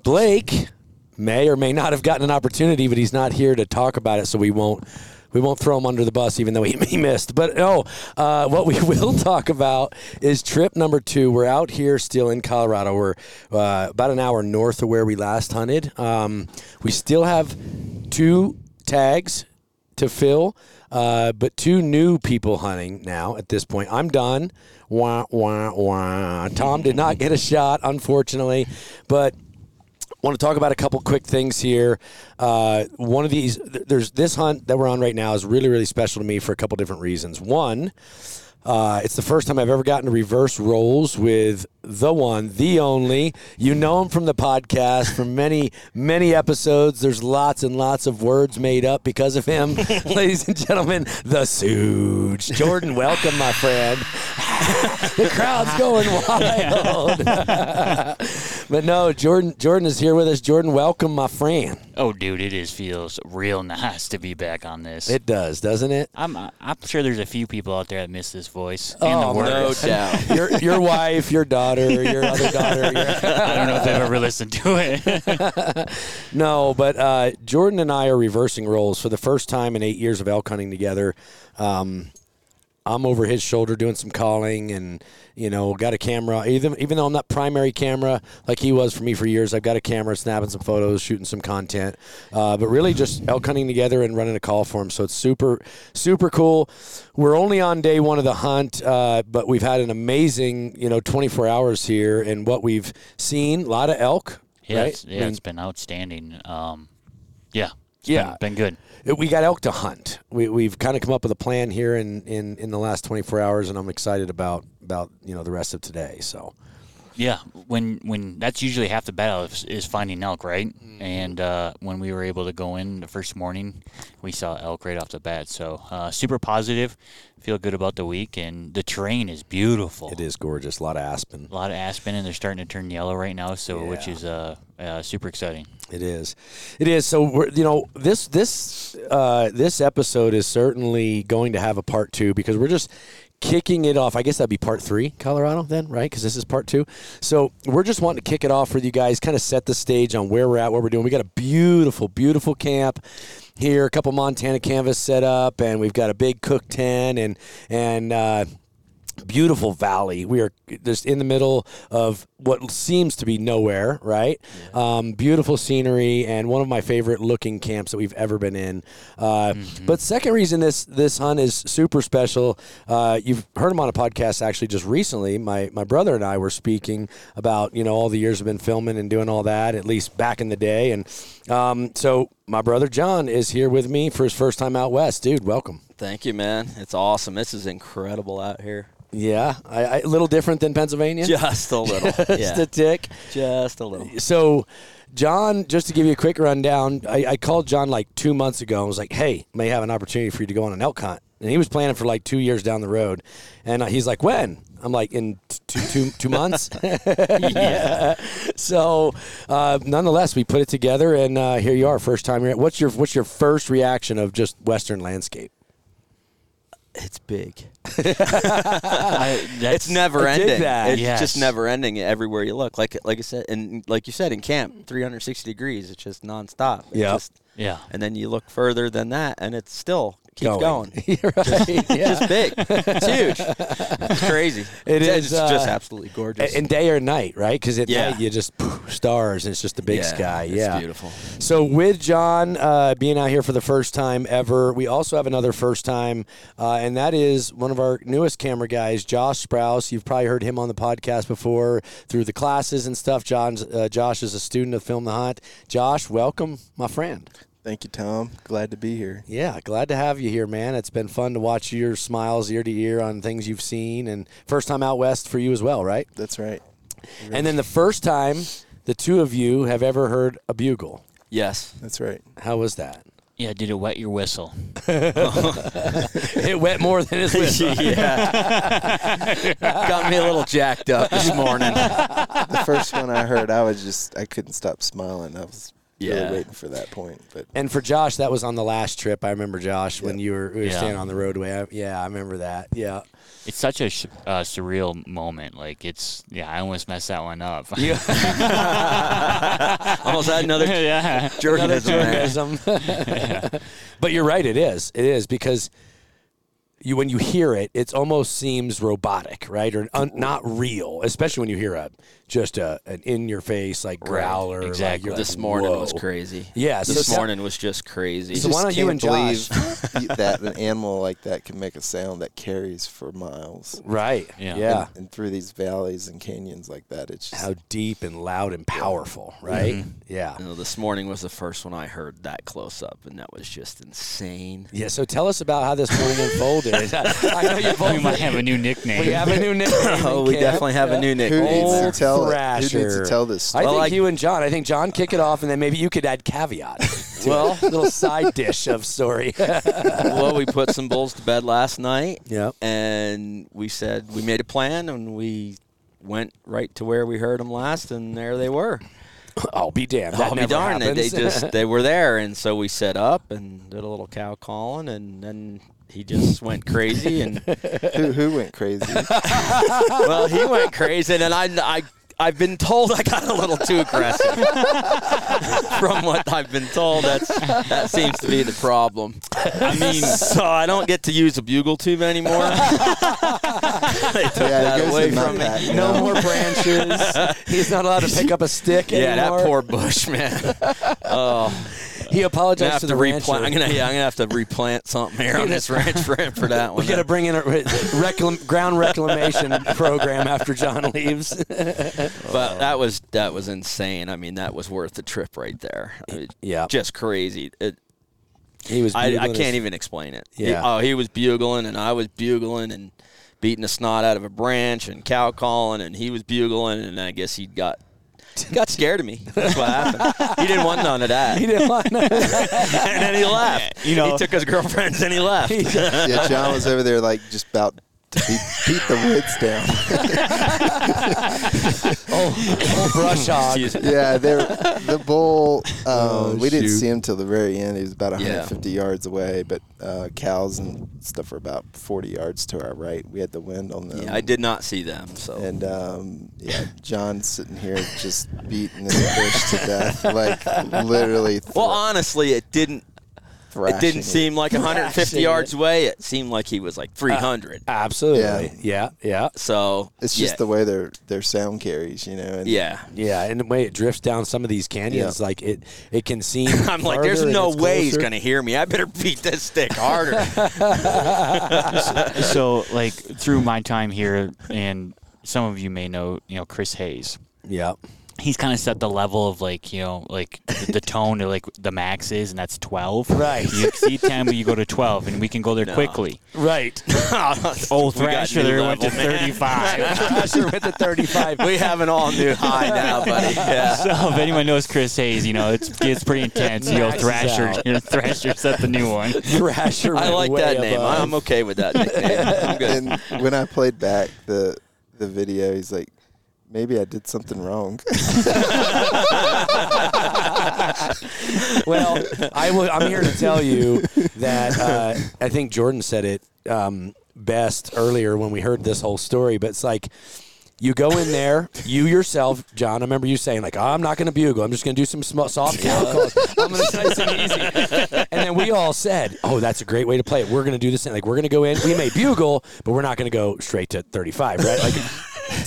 Blake may or may not have gotten an opportunity, but he's not here to talk about it, so we won't we won't throw him under the bus, even though he, he missed. But no, uh, what we will talk about is trip number two. We're out here still in Colorado. We're uh, about an hour north of where we last hunted. Um, we still have two tags to fill, uh, but two new people hunting now at this point. I'm done. Wah, wah, wah. Tom did not get a shot, unfortunately, but want to talk about a couple quick things here. Uh, one of these, th- there's this hunt that we're on right now is really, really special to me for a couple different reasons. One, uh, it's the first time I've ever gotten to reverse roles with the one, the only. You know him from the podcast, from many, many episodes. There's lots and lots of words made up because of him. Ladies and gentlemen, the Suge. Jorden, welcome, my friend. the crowd's going wild. but no, Jorden Jorden is here with us. Jorden, welcome, my friend. Oh, dude, it is feels real nice to be back on this. It does, doesn't it? I'm uh, I'm sure there's a few people out there that miss this voice Oh, and the no doubt. Your your wife, your daughter, your other daughter. Your, I don't know if they've ever listened to it. no, but uh, Jorden and I are reversing roles for the first time in eight years of elk hunting together. Um, I'm over his shoulder doing some calling, and you know, got a camera. Even even though I'm not primary camera like he was for me for years, I've got a camera, snapping some photos, shooting some content. Uh, but really, just elk hunting together and running a call for him. So it's super super cool. We're only on day one of the hunt, uh, but we've had an amazing you know 24 hours here, and what we've seen, a lot of elk. yeah, right? it's, yeah, I mean, it's been outstanding. Um, yeah, it's Yeah. been, been good. We got elk to hunt. We, we've kind of come up with a plan here in, in, in the last 24 hours, and I'm excited about about you know the rest of today. So Yeah, when when that's usually half the battle is, is finding elk, right? And uh, when we were able to go in the first morning, we saw elk right off the bat. So uh, super positive, feel good about the week, and the terrain is beautiful. it is gorgeous. A lot of aspen. A lot of aspen, and they're starting to turn yellow right now. So which is uh, uh, super exciting. It is. It is. So we're you know this this uh, this episode is certainly going to have a part two because we're just kicking it off. I guess that'd be part three, Colorado, then, right? Because this is part two. So we're just wanting to kick it off with you guys, kind of set the stage on where we're at, what we're doing. We got a beautiful, beautiful camp here, a couple Montana canvas set up, and we've got a big cook tent and and. Uh, beautiful valley. We are just in the middle of what seems to be nowhere, right? Um, beautiful scenery and one of my favorite looking camps that we've ever been in. Uh, But second reason this this hunt is super special. Uh, you've heard him on a podcast actually just recently. My my brother and I were speaking about you know all the years we've been filming and doing all that at least back in the day, and um, so. My brother John is here with me for his first time out west. Dude, welcome. Thank you, man. It's awesome. This is incredible out here. Yeah, I, I, a little different than Pennsylvania. Just a little. Just yeah. a tick. Just a little. So, John, just to give you a quick rundown, I, I called John like two months ago and was like, "Hey, may have an opportunity for you to go on an elk hunt." And he was planning for like two years down the road, and uh, he's like, "When?" I'm like, "In two two two months." yeah. So, uh, nonetheless, we put it together, and uh, here you are, first time here. What's your What's your first reaction of just Western landscape? It's big. I, It's never I ending. It's Yes. just never ending everywhere you look. Like like I said, and like you said in camp, 360 degrees. It's just nonstop. It's Yep. just- yeah. And then you look further than that, and it's still keeps going. You're right. yeah. Just big. It's huge. It's crazy. It it's, is, It's just uh, absolutely gorgeous. And day or night, right? Because at Yeah. night you just poof, stars and it's just the big Yeah, sky. it's yeah, beautiful. So with John uh, being out here for the first time ever, we also have another first time, uh, and that is one of our newest camera guys, Josh Sprouse. You've probably heard him on the podcast before through the classes and stuff. John's uh, Josh is a student of Film the Hunt. Josh, welcome, my friend. Thank you, Tom. Glad to be here. Yeah, glad to have you here, man. It's been fun to watch your smiles ear to ear on things you've seen, and first time out west for you as well, right? That's right. And then the first time the two of you have ever heard a bugle. yes. That's right. How was that? Yeah, did it wet your whistle? it wet more than his whistle. yeah. Got me a little jacked up this morning. The first one I heard, I was just I couldn't stop smiling. I was Yeah. really waiting for that point. But And for Josh, that was on the last trip. I remember Josh when Yep. you were, we were Yeah. standing on the roadway. I, yeah, I remember that. Yeah. It's such a sh- uh, surreal moment. Like it's yeah, I almost messed that one up. Almost had another yeah. jerkism there. Organism. but you're right. It is. It is because you when you hear it, it almost seems robotic, right, or un, not real, especially when you hear a just a an in your face like growler. like, exactly. you're This like, morning was crazy. Yeah, so this tell- morning was just crazy. So why don't you and Josh? believe that an animal like that can make a sound that carries for miles. Right. Yeah. Yeah. And, and through these valleys and canyons like that, it's just How deep and loud and powerful, right? Mm-hmm. Yeah. You know, this morning was the first one I heard that close up, and that was just insane. Yeah. So tell us about how this morning unfolded. I know you both we might have a new nickname. We have a new nickname. Oh, we Camp. definitely have a new who nickname. needs Old to tell it? Who needs to tell this? I think Well, I- you and John. I think John kick it off, and then maybe you could add caveat. to Well- it. little side dish of story. well, we put some bulls to bed last night. Yep. And we said we made a plan, and we went right to where we heard them last, and there they were. I'll be damned. That I'll be darned. They, they just they were there, and so we set up and did a little cow calling, and then he just went crazy, and who, who went crazy? well, he went crazy, and I I. I've been told I got a little too aggressive. From what I've been told, that's that seems to be the problem. I mean, so I don't get to use a bugle tube anymore. they took Yeah, that away in my from me. pack now. no more branches. He's not allowed to pick up a stick Yeah, anymore. that poor bush man. Oh, He apologized to to the rancher. replant. I'm gonna, yeah, I'm gonna have to replant something here on this ranch for, for that one. We got to bring in a reclam- ground reclamation program after John leaves. But that was that was insane. I mean, that was worth the trip right there. I mean, Yeah. just crazy. It, He was. I, I can't his- even explain it. He- Yeah. oh, he was bugling, and I was bugling, and beating the snot out of a branch, and cow calling, and he was bugling, and I guess he got he got scared of me. That's what happened. He didn't want none of that. He didn't want. None of that. and then he left. You know- he took his girlfriends and he left. yeah, John was over there like just about to beat, beat the woods down. oh, brush hog. yeah, there the bull. Um, Oh, we didn't shoot. see him till the very end. He was about Yeah. 150 yards away, but uh, cows and stuff were about 40 yards to our right. We had the wind on them. Yeah, I did not see them. So And um, yeah, John's sitting here just beating this bush to death, like literally. well, honestly, it didn't. It didn't seem like 150 yards it. away. It seemed like he was like 300. Uh, absolutely. Yeah. Yeah. yeah, so It's just yeah. the way their their sound carries, you know. And Yeah. Yeah, and the way it drifts down some of these canyons, like it, it can seem. I'm like, there's no it's way he's gonna hear me. I better beat this stick harder. so like through my time here, and some of you may know, you know, Chris Hayes. Yeah. He's kind of set the level of like you know like the, the tone to like the max is, and that's twelve. Right. You exceed ten, but you go to twelve, and we can go there No. quickly. Right. Old Thrasher new there went to thirty-five. Thrasher with the 35. we have an all new high now, buddy. Yeah. So if anyone knows Chris Hayes, you know it's it's pretty intense. You know, Maxes Thrasher, out. you know, Thrasher set the new one. Thrasher. I like way that name. above. I'm okay with that nickname. I'm good. and when I played back the the video, he's like, maybe I did something wrong. well, I will, I'm here to tell you that uh, I think Jorden said it um, best earlier when we heard this whole story. But it's like you go in there, you yourself, John. I remember you saying like, oh, "I'm not going to bugle. I'm just going to do some small, soft cow calls. I'm going to nice and easy." And then we all said, "Oh, that's a great way to play it. We're going to do this thing. Like we're going to go in. We may bugle, but we're not going to go straight to 35, right? Like."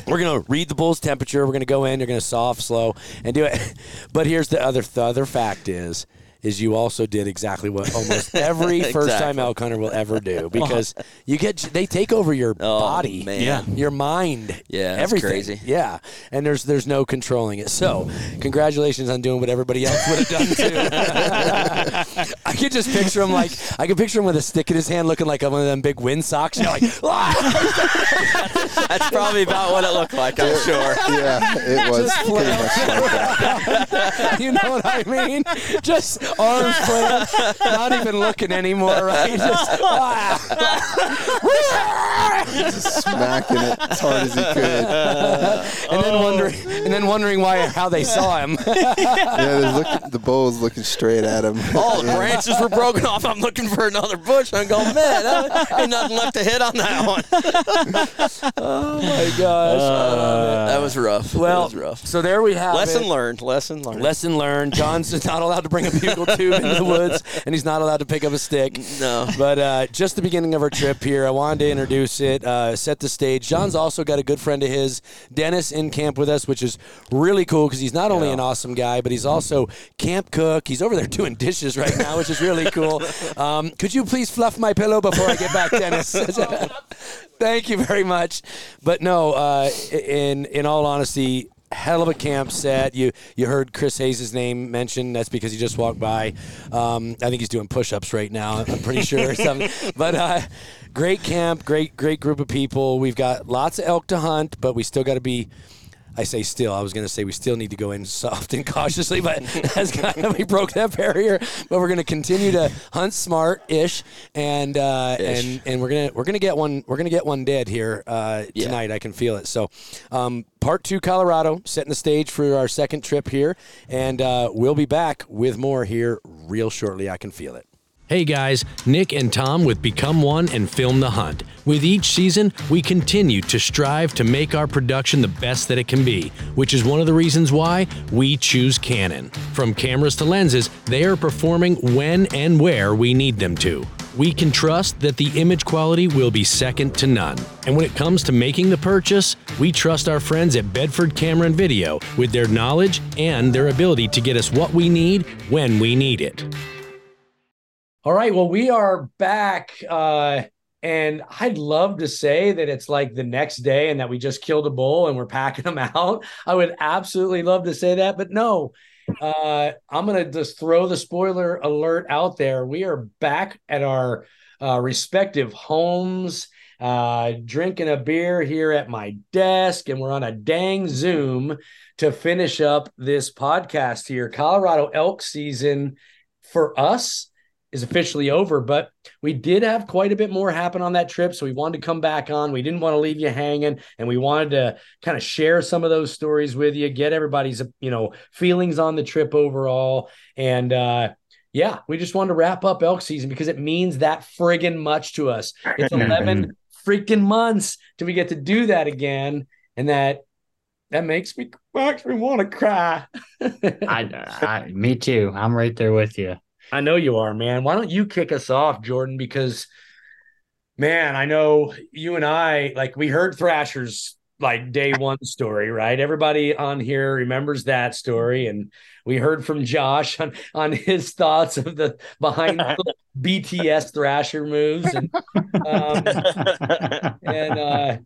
We're gonna read the bull's temperature. We're gonna go in. You're gonna soft, slow, and do it. But here's the other the other fact is is you also did exactly what almost every first time elk hunter will ever do because you get they take over your Oh, body, man. Yeah. your mind, Yeah, that's everything. crazy. Yeah, and there's there's no controlling it. So congratulations on doing what everybody else would have done too. I could just picture him like I could picture him with a stick in his hand, looking like one of them big wind socks. You're like, "Ah!" That's probably about what it looked like. I'm sure. yeah, it was Just pretty much like that. you know what I mean? Just arms flailing, not even looking anymore, right? Just, Just smacking it as hard as he could. and then wondering, and then wondering why how they saw him. Yeah, they're looking, the bull's looking straight at him. All the branches were broken off. I'm looking for another bush. I'm going, man, uh, ain't nothing left to hit on that one. oh my gosh! that was rough. well, that was rough. so there we have Lesson it. learned. Lesson learned. Lesson learned. John's not allowed to bring a bugle medical tube into the woods, and he's not allowed to pick up a stick. No. But uh, just the beginning of our trip here, I wanted to introduce it, uh, set the stage. John's also got a good friend of his, Dennis, in camp with us, which is really cool because he's not only an awesome guy, but he's also camp cook. He's over there doing dishes right now, which is really cool. Um, could you please fluff my pillow before I get back, Dennis? Thank you very much. But no, uh, in in all honesty, hell of a camp set. You you heard Chris Hayes' name mentioned. That's because he just walked by. Um, I think he's doing push-ups right now. I'm pretty sure or something. But uh, great camp, great great group of people. We've got lots of elk to hunt, but we still got to be. I say still. I was going to say we still need to go in soft and cautiously, but that's kind of we broke that barrier. But we're going to continue to hunt smart ish, and uh, and and we're gonna we're gonna get one we're gonna get one dead here uh, Yeah. tonight. I can feel it. So, um, part two, Colorado, setting the stage for our second trip here, and uh, we'll be back with more here real shortly. I can feel it. Hey guys, Nick and Tom with Become One and Film the Hunt. With each season, we continue to strive to make our production the best that it can be, which is one of the reasons why we choose Canon. From cameras to lenses, they are performing when and where we need them to. We can trust that the image quality will be second to none. And when it comes to making the purchase, we trust our friends at Bedford Camera and Video with their knowledge and their ability to get us what we need when we need it. All right. Well, we are back. Uh, and I'd love to say that it's like the next day and that we just killed a bull and we're packing them out. I would absolutely love to say that, but no. Uh, I'm going to just throw the spoiler alert out there. We are back at our uh, respective homes, uh, drinking a beer here at my desk, and we're on a dang Zoom to finish up this podcast here. Colorado elk season for us is officially over, but we did have quite a bit more happen on that trip. So we wanted to come back on. We didn't want to leave you hanging and we wanted to kind of share some of those stories with you, get everybody's, you know, feelings on the trip overall. And, uh, yeah, we just wanted to wrap up elk season because it means that friggin' much to us. It's 11 freaking months till we get to do that again. And that, that makes me makes me want to cry. I, I, me too. I'm right there with you. I know you are, man. Why don't you kick us off, Jorden? Because, man, I know you and I, like, we heard Thrasher's like day one story, right? Everybody on here remembers that story. And we heard from Josh on, on his thoughts of the behind the BTS Thrasher moves. And, um, and, uh,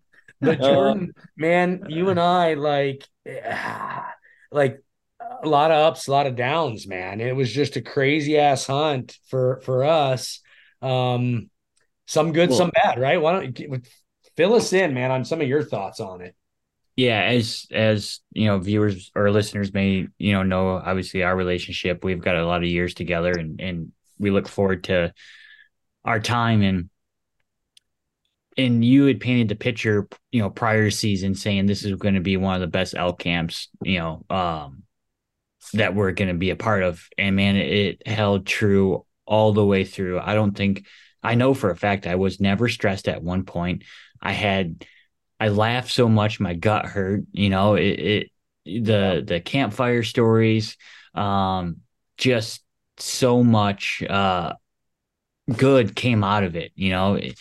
but Jorden, man, you and I, like, like, a lot of ups, a lot of downs, man. It was just a crazy ass hunt for for us. Um, some good, Well- some bad, right? Why don't you fill us in, man, on some of your thoughts on it? Yeah, as as you know, viewers or listeners may you know know obviously our relationship. We've got a lot of years together, and and we look forward to our time. And and you had painted the picture, you know, prior season, saying this is going to be one of the best elk camps, you know, um, that we're going to be a part of. And man, it held true all the way through. I don't think I know for a fact I was never stressed at one point. I had I laughed so much my gut hurt. You know, it, it the the campfire stories, um, just so much uh good came out of it. You know, It-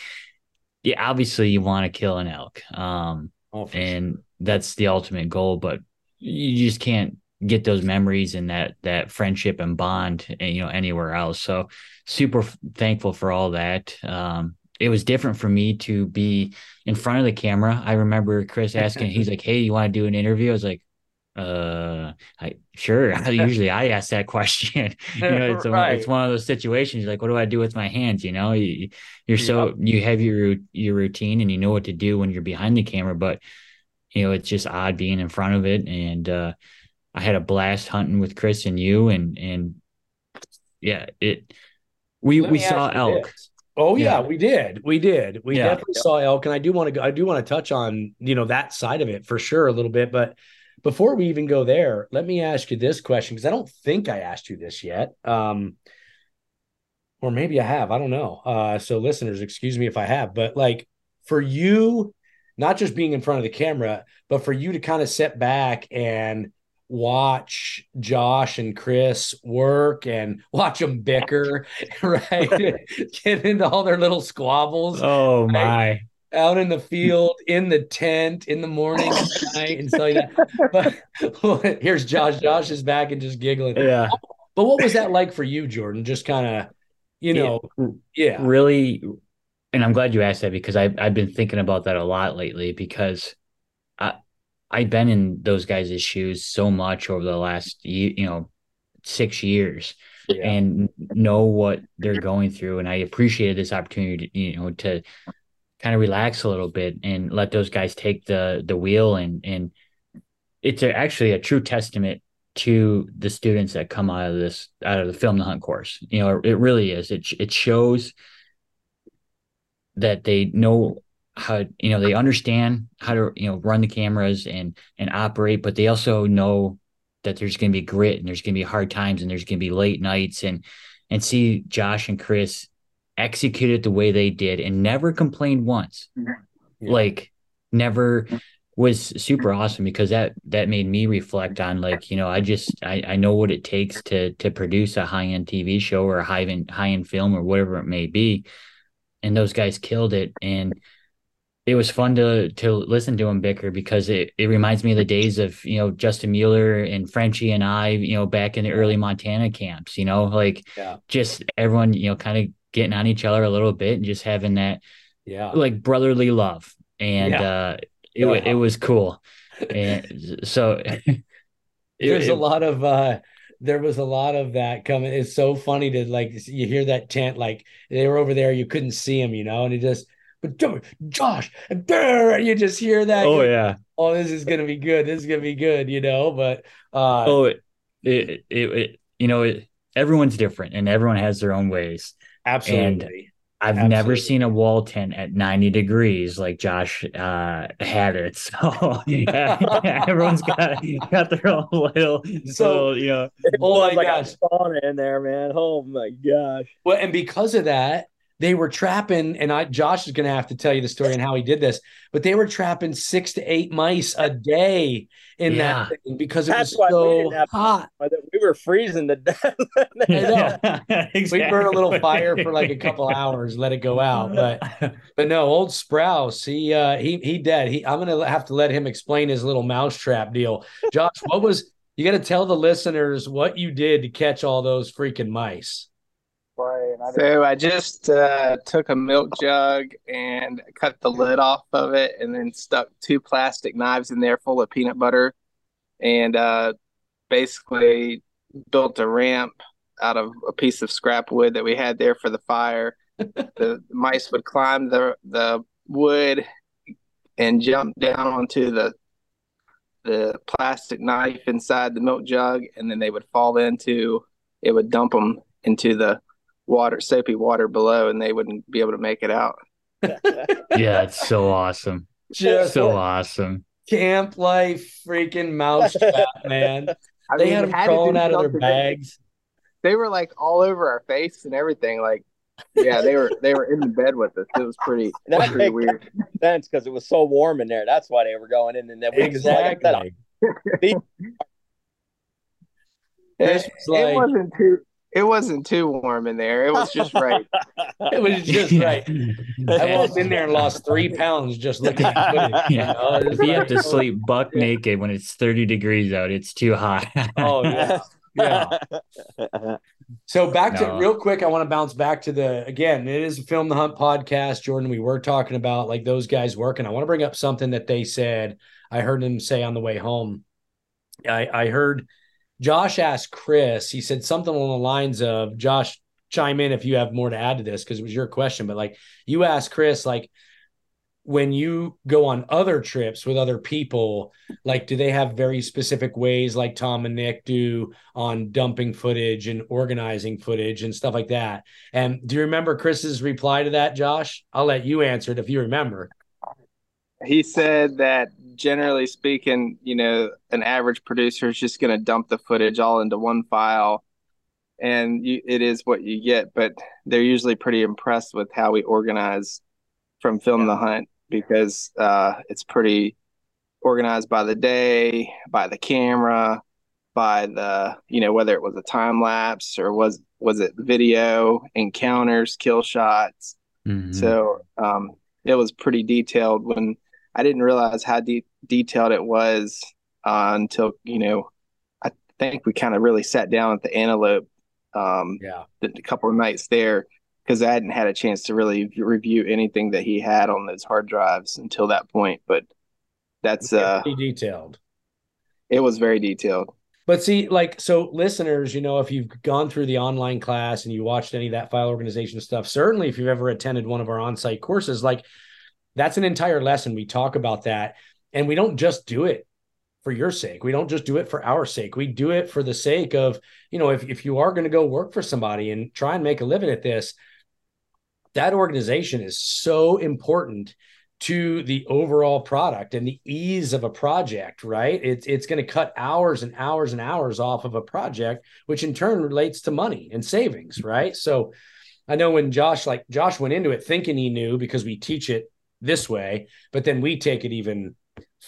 yeah, obviously you want to kill an elk, um, and that's the ultimate goal. But you just can't get those memories and that that friendship and bond, and you know, anywhere else. So super thankful for all that. Um, it was different for me to be in front of the camera. I remember Chris asking, he's like, "Hey, you want to do an interview?" I was like, "Uh, I sure." Usually, I ask that question. you know, it's, a- Right. it's one of those situations. You're like, what do I do with my hands? You know, you, you're so you have your your routine and you know what to do when you're behind the camera, but you know, it's just odd being in front of it. And uh, I had a blast hunting with Chris and you, and and yeah, it. We Let we saw elk. this. Oh yeah, Yeah. we did. We did. We Yeah. definitely saw elk, and I do want to go. I do want to touch on you know that side of it for sure a little bit. But before we even go there, let me ask you this question because I don't think I asked you this yet. Um, or maybe I have. I don't know. Uh, so listeners, excuse me if I have. But like for you, not just being in front of the camera, but for you to kind of sit back and watch Josh and Chris work and watch them bicker, right? Get into all their little squabbles. Oh right? my. Out in the field, in the tent, in the morning, at night, and stuff like that. But here's Josh. Josh is back and just giggling. Yeah. But what was that like for you, Jorden? Just kind of, you know, yeah. Really, and I'm glad you asked that because I've I've been thinking about that a lot lately because I I've been in those guys' shoes so much over the last ye- you know six years Yeah. and know what they're going through and I appreciated this opportunity to, you know to kind of relax a little bit and let those guys take the the wheel and and it's a, actually a true testament to the students that come out of this out of the film the hunt course you know it, really is it it shows that they know how you know they understand how to you know run the cameras and and operate but they also know that there's going to be grit and there's going to be hard times and there's going to be late nights. And and see Josh and Chris execute it the way they did and never complained once. Like never was super awesome because that that made me reflect on like you know I just I, I know what it takes to to produce a high end TV show or a high end high end film or whatever it may be, and those guys killed it. And it was fun to to listen to him bicker because it it reminds me of the days of you know Justin Mueller and Frenchie and I you know back in the early Montana camps you know like Yeah. just everyone you know kind of getting on each other a little bit and just having that Yeah. like brotherly love and Yeah. uh it, Yeah. it was cool and so There's a lot of uh there was a lot of that coming. It's so funny to like you hear that tent like they were over there, you couldn't see them, you know, and it just but Josh, and you just hear that. Oh, you- yeah. Oh, this is gonna be good. This is gonna be good, you know. But uh oh it, it, it, it you know it, everyone's different and everyone has their own ways Absolutely. and i've never seen a wall tent at 90 degrees like josh uh had it so yeah, everyone's got got their own little So- little, you know Oh my like gosh. a sauna in there, man. Oh my gosh. Well, and because of that, they were trapping, and I Josh is gonna have to tell you the story and how he did this, but they were trapping six to eight mice a day in Yeah. that thing because it That's was why we so didn't hot. We were freezing to death. I know. We burn a little fire for like a couple hours, let it go out. But but no, old Sprouse, he uh he he dead. He I'm gonna have to let him explain his little mousetrap deal. Josh, what was you gotta tell the listeners what you did to catch all those freaking mice. So I just uh, took a milk jug and cut the lid off of it, and then stuck two plastic knives in there full of peanut butter, and uh, basically built a ramp out of a piece of scrap wood that we had there for the fire. the mice would climb the the wood and jump down onto the the plastic knife inside the milk jug, and then they would fall into it would dump them into the water, soapy water below, and they wouldn't be able to make it out. yeah it's so awesome Just so awesome camp life freaking mousetrap, man. I they mean, had we them had crawling out of their bags. They were like all over our face and everything. Like, yeah, they were they were in the bed with us. It was pretty That pretty weird. sense because it was so warm in there. That's why they were going in. And then we Exactly. Like I said, This was like- it wasn't too it wasn't too warm in there. It was just right. It was just right. I walked in there and lost three pounds just looking at footage. you know? If you have to oh. sleep buck naked when it's 30 degrees out it's too hot Oh yeah. Yeah. So back to real quick, I want to bounce back to the again, it is a film the hunt podcast, Jorden. We were talking about like those guys working. I want to bring up something that they said. I heard them say on the way home. I, I heard Josh asked Chris, he said something along the lines of Josh, chime in if you have more to add to this because it was your question. But like you asked Chris, like when you go on other trips with other people, like do they have very specific ways like Tom and Nick do on dumping footage and organizing footage and stuff like that? And do you remember Chris's reply to that, Josh? I'll let you answer it if you remember. He said that generally speaking, you know, an average producer is just going to dump the footage all into one file and you, it is what you get, but they're usually pretty impressed with how we organize from Film the Hunt because uh, it's pretty organized by the day, by the camera, by the you know whether it was a time lapse or was was it video encounters kill shots Mm-hmm. so um, it was pretty detailed when i didn't realize how de- detailed it was uh, until you know i think we kind of really sat down at the antelope um, yeah. a couple of nights there because i hadn't had a chance to really review anything that he had on those hard drives until that point but that's uh pretty detailed. it was very detailed. But see, like, so listeners, you know, if you've gone through the online class and you watched any of that file organization stuff, certainly if you've ever attended one of our on site courses, like, that's an entire lesson. We talk about that. And we don't just do it for your sake. We don't just do it for our sake. We do it for the sake of, you know, if, if you are going to go work for somebody and try and make a living at this, that organization is so important to the overall product and the ease of a project, right? It's it's going to cut hours and hours and hours off of a project, which in turn relates to money and savings, right? So I know when Josh like Josh went into it thinking he knew because we teach it this way, but then we take it even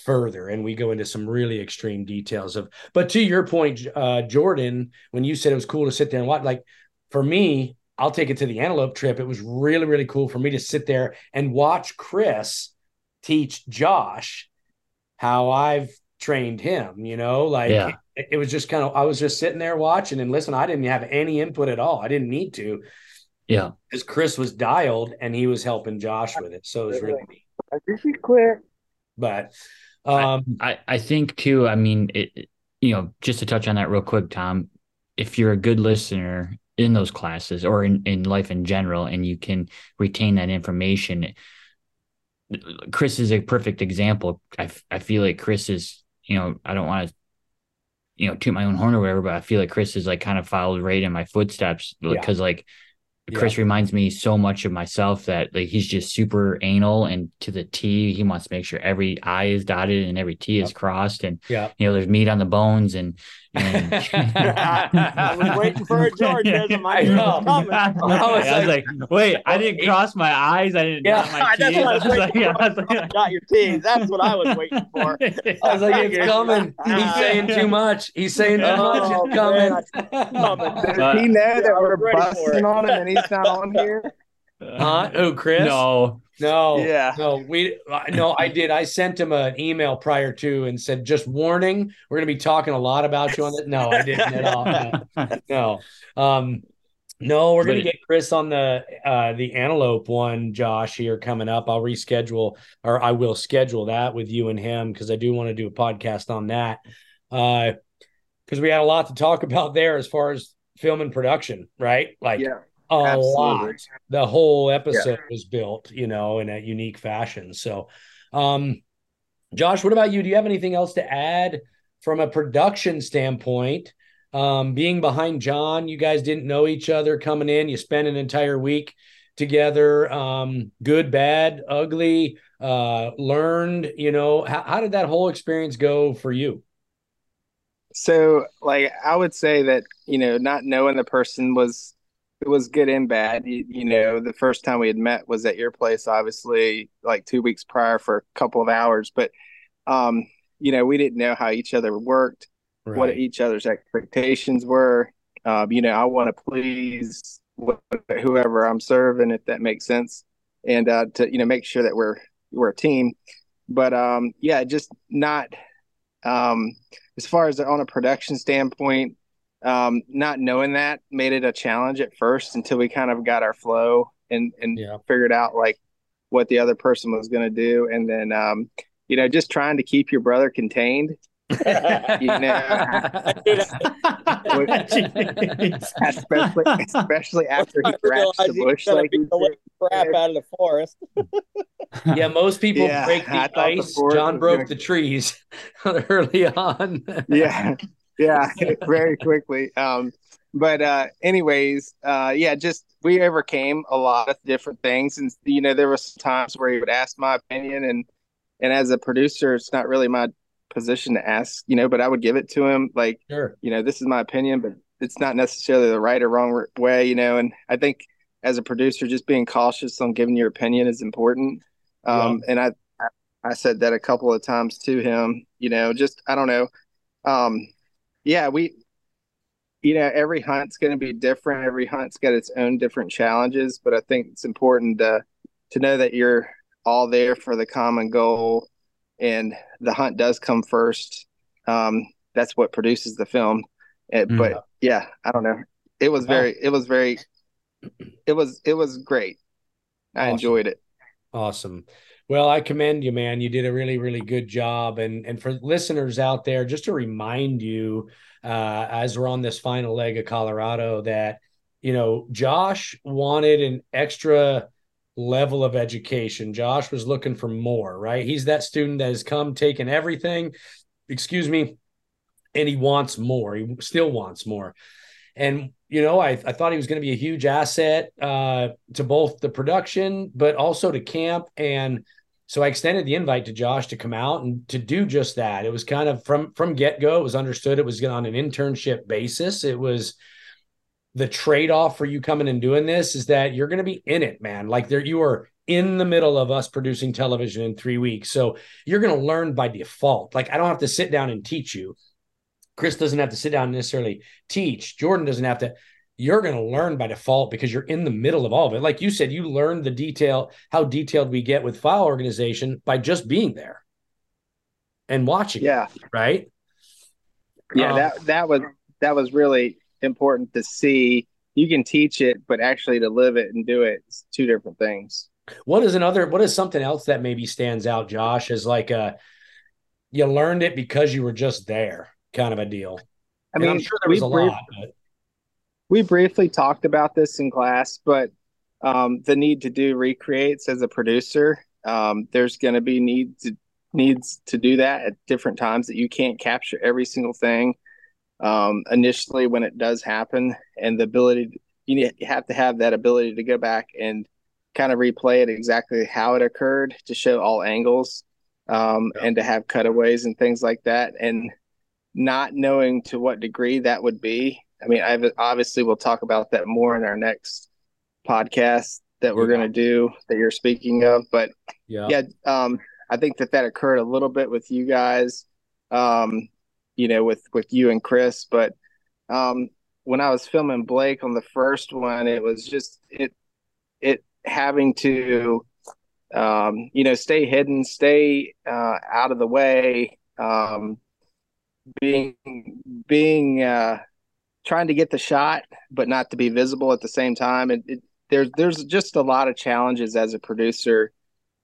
further and we go into some really extreme details of but to your point uh Jorden when you said it was cool to sit there and watch like for me I'll take it to the antelope trip. It was really, really cool for me to sit there and watch Chris teach Josh how I've trained him, you know, like Yeah. it, it was just kind of, I was just sitting there watching and listen, I didn't have any input at all. I didn't need to Yeah. because Chris was dialed and he was helping Josh with it. So it was really neat. I think he quit. But, um, I, I think too, I mean, it, it- you know, just to touch on that real quick, Tom, if you're a good listener in those classes or in, in life in general, and you can retain that information, Chris is a perfect example. I, I feel like Chris is, you know, I don't want to, you know, toot my own horn or whatever, but I feel like Chris is like kind of followed right in my footsteps Yeah. because like Chris reminds me so much of myself that like he's just super anal and to the T. He wants to make sure every I is dotted and every T is crossed, and Yeah. you know there's meat on the bones and. And I was waiting for a Georgism. I I knew it coming. I was I was like, wait, I didn't cross my eyes. I didn't Yeah, dot my That's T's. what I I was was like, waiting yeah, for. I was like- Got your T's. That's what I was waiting for. I was like, it's coming. He's saying too much. He's saying too much. Oh, It's coming. man, coming. Does he know that I we're ready for busting on him and he's not on here? Huh? Oh, Chris? No. No, Yeah. no, we I- no, I did. I sent him an email prior to and said, just warning, we're gonna be talking a lot about you on this. No, I didn't at all. No, no. Um, no, we're gonna But- get Chris on the uh the antelope one, Josh, here coming up. I'll reschedule or I will schedule that with you and him because I do want to do a podcast on that. Uh because we had a lot to talk about there as far as film and production, right? Like Yeah. A absolutely. lot. The whole episode was built, you know, in a unique fashion. So, um, Josh, what about you? Do you have anything else to add from a production standpoint? Um, being behind John, you guys didn't know each other coming in. You spent an entire week together. Um, good, bad, ugly. Uh, learned. You know, how, how did that whole experience go for you? So, like, I would say that you know, not knowing the person was it was good and bad. You, you know, the first time we had met was at your place, obviously, like two weeks prior for a couple of hours. But, um, you know, we didn't know how each other worked, what each other's expectations were. Um, you know, I want to please whoever I'm serving, if that makes sense, and uh, to you know make sure that we're we're a team. But um, yeah, just not um, as far as on a production standpoint, um, not knowing that made it a challenge at first until we kind of got our flow and and Yeah. figured out like what the other person was going to do, and then um, you know just trying to keep your brother contained. you know, especially especially after he I crashed realized the bush like he the living crap out of the forest. yeah, most people Yeah, break the thought the ice. John broke gonna- the trees early on. yeah yeah very quickly. Um but uh anyways uh yeah just we overcame a lot of different things. And you know there was times where he would ask my opinion and and as a producer it's not really my position to ask you know but i would give it to him like Sure. you know this is my opinion but it's not necessarily the right or wrong way you know and i think as a producer just being cautious on giving your opinion is important. Um and I, I i said that a couple of times to him you know just i don't know. Um yeah, we, you know, every hunt's going to be different. Every hunt's got its own different challenges, but I think it's important to to know that you're all there for the common goal, and the hunt does come first. Um, that's what produces the film. It, Mm. But yeah, I don't know. It was very, it was very, it was it was great. I Awesome. enjoyed it. Awesome. Well, I commend you, man. You did a really, really good job. And and for listeners out there, just to remind you, uh, as we're on this final leg of Colorado, that you know Josh wanted an extra level of education. Josh was looking for more, right? He's that student that has come, taken everything, excuse me, and he wants more. He still wants more. And you know, I, I thought he was going to be a huge asset uh, to both the production, but also to camp. And so I extended the invite to Josh to come out and to do just that. It was kind of from from get go. It was understood it was on an internship basis. It was the trade off for you coming and doing this is that you're going to be in it, man. Like there, you are in the middle of us producing television in three weeks, so you're going to learn by default. Like I don't have to sit down and teach you. Chris doesn't have to sit down and necessarily teach. Jorden doesn't have to. You're going to learn by default because you're in the middle of all of it. Like you said, you learned the detail, how detailed we get with file organization by just being there and watching. Yeah. it, right. Yeah, Um, that that was that was really important to see. You can teach it, but actually to live it and do it, it is two different things. What is another? What is something else that maybe stands out, Josh? Is like a you learned it because you were just there, kind of a deal. I And mean, I'm sure there we was a brief- lot. But We briefly talked about this in class, but um, the need to do recreates as a producer, um, there's going to be need to, needs to do that at different times that you can't capture every single thing um, initially when it does happen, and the ability to, you need- you have to have that ability to go back and kind of replay it exactly how it occurred to show all angles um, and to have cutaways and things like that and not knowing to what degree that would be i mean I've obviously we'll talk about that more in our next podcast that we're Yeah. going to do that you're speaking of but yeah, yeah um i think that that occurred a little bit with you guys um you know with with you and chris but um when i was filming blake on the first one it was just it it having to um you know stay hidden stay uh out of the way um being being uh trying to get the shot but not to be visible at the same time. And it, there's there's just a lot of challenges as a producer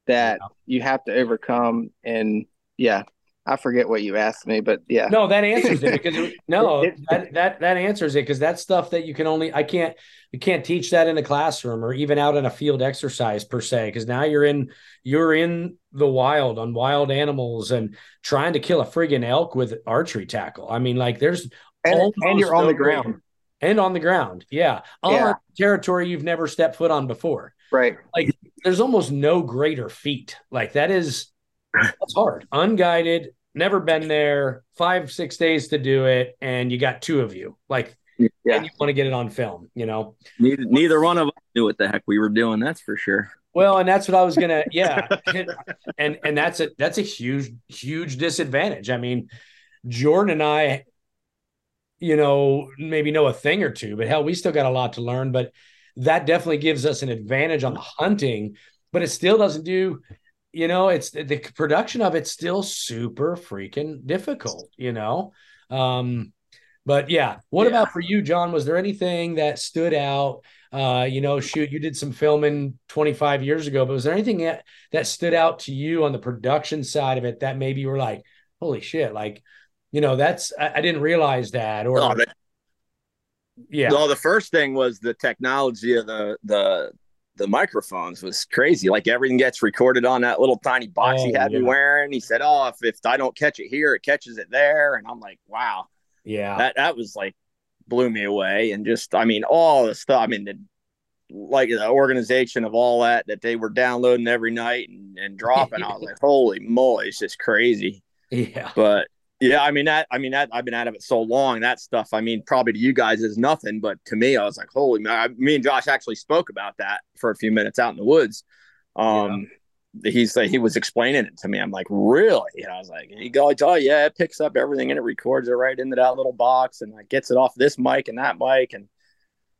that you have to overcome. And yeah i forget what you asked me but yeah No, that answers it because it- no, that that that answers it because that's stuff that you can only I can't you can't teach that in a classroom or even out in a field exercise per se because now you're in you're in the wild on wild animals and trying to kill a friggin' elk with archery tackle. I mean, like there's and, and you're on no the ground and on the ground, yeah, on Yeah. territory you've never stepped foot on before. right Like there's almost no greater feat. Like that is that's hard. Unguided, never been there, five, six days to do it, and you got two of you. Like yeah and you want to get it on film, you know? Neither, neither one of us knew what the heck we were doing. That's for sure. Well, and that's what I was gonna, yeah. and and that's a that's a huge, huge disadvantage. I mean, Jorden and I, you know, maybe know a thing or two, but hell, we still got a lot to learn. But that definitely gives us an advantage on the hunting, but it still doesn't do, you know, it's the production of it's still super freaking difficult, you know. Um, but yeah, what Yeah. about for you, John? Was there anything that stood out? Uh, you know, shoot, you did some filming 25 years ago, but was there anything that, that stood out to you on the production side of it that maybe you were like, holy shit, like, you know, that's I, I didn't realize that, or the, yeah, Well, the first thing was the technology of the the the microphones was crazy. Like everything gets recorded on that little tiny box he Oh, had me yeah. wearing. He said, "Oh, if, if I don't catch it here, it catches it there." And I'm like, "Wow, yeah, that that was like blew me away." And just, I mean, all the stuff. I mean, the like the organization of all that that they were downloading every night and, and dropping. I was like, "Holy moly, it's just crazy." yeah, But yeah, I mean that. I mean that. I've been out of it so long. That stuff. I mean, probably to you guys is nothing, but to me, I was like, "Holy!" man. I, me and Josh actually spoke about that for a few minutes out in the woods. Um, he's like he was explaining it to me. I'm like, really? And I was like, he goes, oh yeah, it picks up everything and it records it right into that little box and like gets it off this mic and that mic and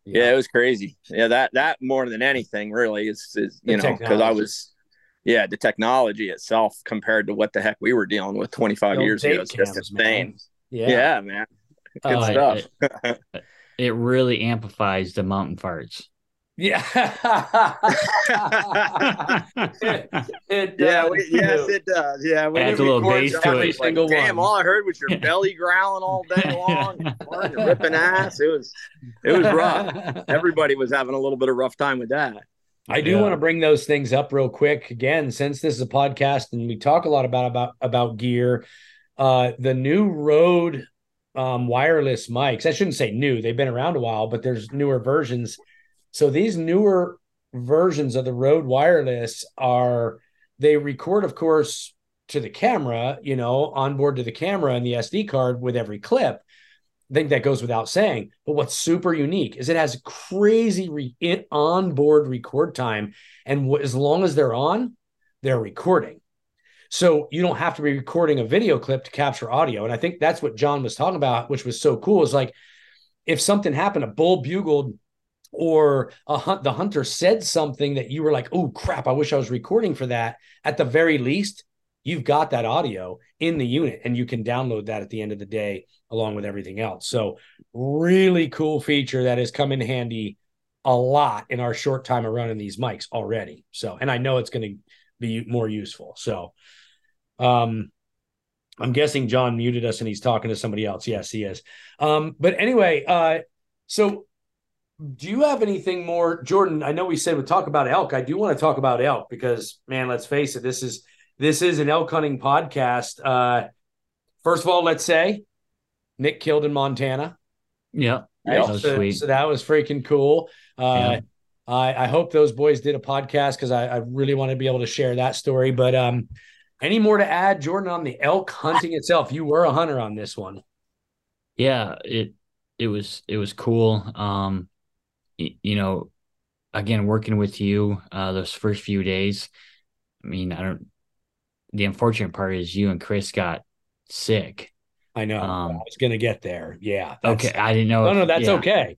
yeah, it was crazy. Yeah, that that more than anything really is is you The know because I was yeah the technology itself compared to what the heck we were dealing with 25 Those years ago is just insane. man. Yeah, Yeah. man, good Oh, stuff. It, it really amplifies the mountain farts. Yeah. it Yeah, does, we, yes, it does. Yeah, when Adds a little bass to I it. was like, Single Damn, all I heard was your belly growling all day long, and ripping ass. It was, it was rough. Everybody was having a little bit of rough time with that. I do want to bring those things up real quick again, since this is a podcast and we talk a lot about about about gear. Uh, the new Rode um, wireless mics. I shouldn't say new; they've been around a while, but there's newer versions. So these newer versions of the Rode wireless are they record, of course, to the camera, you know, onboard to the camera and the SD card with every clip. Think that goes without saying. But what's super unique is it has crazy re- in, onboard record time, and w- as long as they're on, they're recording. So you don't have to be recording a video clip to capture audio. And I think that's what John was talking about, which was so cool. Is like if something happened, a bull bugled, or a hunt, the hunter said something that you were like, "Oh crap! I wish I was recording for that." At the very least, you've got that audio in the unit, and you can download that at the end of the day along with everything else. So really cool feature that has come in handy a lot in our short time of running these mics already. So, and I know it's going to be more useful. So, um, I'm guessing John muted us and he's talking to somebody else. Yes, he is. Um, but anyway, uh, so do you have anything more, Jorden? I know we said we talk about elk. I do want to talk about elk because, man, let's face it, this is this is an elk hunting podcast. Uh, first of all, let's say Nick killed in Montana. Yeah, Right? that was so, sweet. so that was freaking cool. Uh, Yeah. I, I hope those boys did a podcast because I, I really want to be able to share that story. But um, any more to add, Jorden, on the elk hunting itself? You were a hunter on this one. yeah it it was it was cool um y- you know again working with you uh those first few days i mean i don't the unfortunate part is you and chris got sick I know. Um, I was going to get there. Yeah. okay i didn't know No, if- no, that's yeah. okay.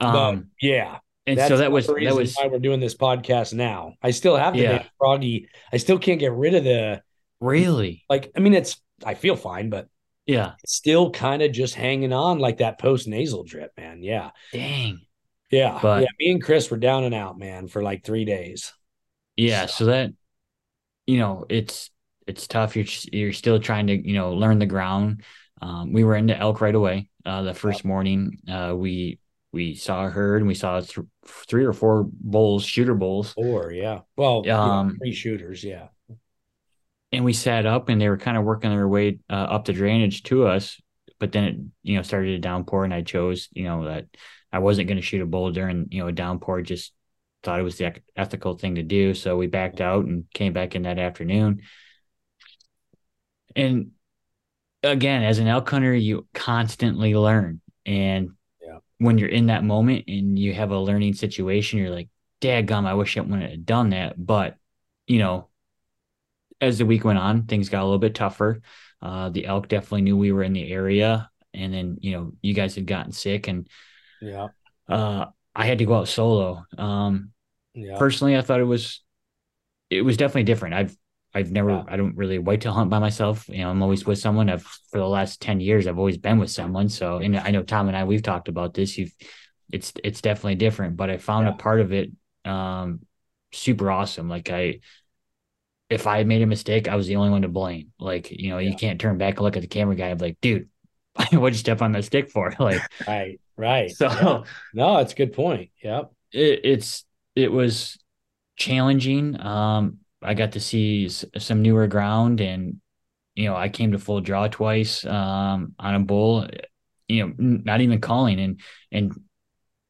um yeah. and That's so that was that was why we're doing this podcast now. I still have the Yeah. froggy. I still can't get rid of the really like. I mean, it's I feel fine, but yeah still kind of just hanging on like that post nasal drip, man. Yeah, dang yeah, But- yeah. Me and Chris were down and out, man, for like three days. yeah so that you know it's it's tough. You're you're still trying to you know learn the ground. Um we were into elk right away uh the first morning. Uh we we saw a herd and we saw th- three or four bulls shooter bulls. Four, yeah. Well, yeah, Um, three shooters, yeah. and we sat up and they were kind of working their way uh, up the drainage to us but then it you know started to downpour and i chose you know that i wasn't going to shoot a bull during you know a downpour just thought it was the ethical thing to do. So we backed out and came back in that afternoon and again as an elk hunter you constantly learn and Yeah. when you're in that moment and you have a learning situation you're like gum i wish i wouldn't have done that but you know as the week went on, things got a little bit tougher. Uh, the elk definitely knew we were in the area, and then you know you guys had gotten sick, and Yeah. uh, I had to go out solo. Um, Yeah. Personally, I thought it was it was definitely different. I've I've never Yeah. I don't really whitetail hunt by myself. You know, I'm always with someone. I've for the last ten years I've always been with someone. So and I know Tom and I we've talked about this. You've it's it's definitely different, but I found a part of it um super awesome. Like I if I made a mistake, I was the only one to blame. Like, you know, you can't turn back and look at the camera guy be like, dude, what'd you step on that stick for? Like, Right, right. So- Yeah. no, it's a good point. Yep. it, it's it was challenging. Um, I got to see s- some newer ground, and you know, I came to full draw twice um, on a bull. You know, not even calling, and and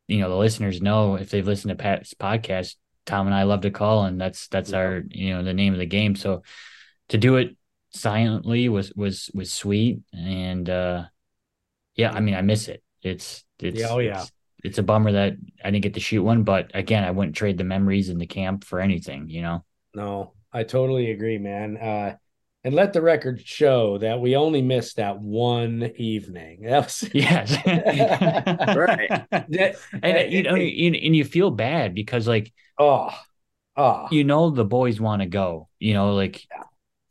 you know, the listeners know if they've listened to Pat's podcast, Tom and I love to call, and that's that's our you know the name of the game. So to do it silently was was was sweet, and uh, yeah, I mean, I miss it. It's it's Yeah, oh, yeah. it's, it's a bummer that I didn't get to shoot one, but again, I wouldn't trade the memories in the camp for anything, you know. No, I totally agree, man. Uh, and let the record show that we only missed that one evening. That was yes, right. and you know, you, and you feel bad because like oh, oh, you know the boys want to go. You know, like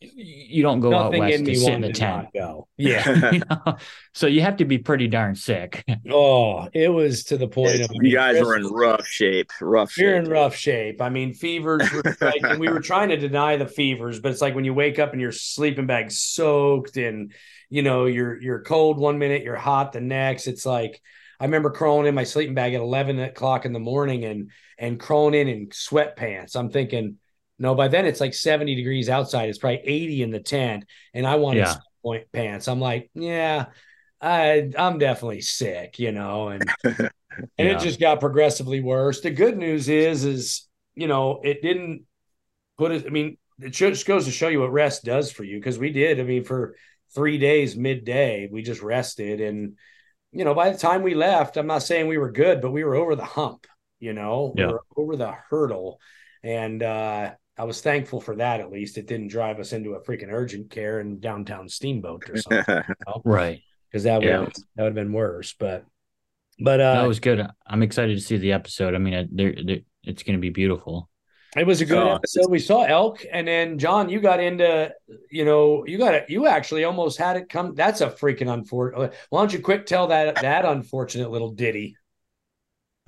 you don't go Nothing out west in to me sit in the to tent. go. Yeah. You know? so you have to be pretty darn sick. oh, it was to the point of you guys were in rough shape. Rough You're shape. in rough shape. I mean, fevers were like, and we were trying to deny the fevers, but it's like when you wake up and your sleeping bag soaked and you know, you're you're cold one minute, you're hot the next. It's like I remember crawling in my sleeping bag at eleven o'clock in the morning and and crawling in in sweatpants. I'm thinking, no, by then it's like 70 degrees outside. It's probably 80 in the tent. And I wanted Yeah. point pants. I'm like, yeah, I I'm definitely sick, you know, and and Yeah. it just got progressively worse. The good news is, is you know, it didn't put it. I mean, it just goes to show you what rest does for you because we did. I mean, for three days, midday, we just rested, and you know, by the time we left, I'm not saying we were good, but we were over the hump. You know, Yeah. we were over the hurdle, and uh, I was thankful for that. At least it didn't drive us into a freaking urgent care in downtown Steamboat or something. you know? Right. Because that would Yeah. that would have been worse. But but uh, that was good. I'm excited to see the episode. I mean, it- they're, they're, it's going to be beautiful. It was a good Oh, episode. We saw elk, and then John, you got into, you know, you got it. You actually almost had it come. That's a freaking unfortunate. Why don't you quick tell that that unfortunate little ditty?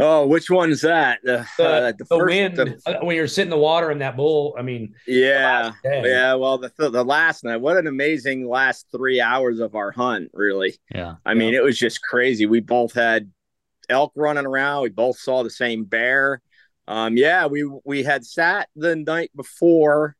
Oh, which one is that? The, The, uh, the, first- wind the- uh, when you're sitting in the water in that bowl. I mean, yeah, yeah. Well, the the last night, what an amazing last three hours of our hunt. Really, Yeah. I mean, it was just crazy. We both had elk running around. We both saw the same bear. Um, yeah, we we had sat the night before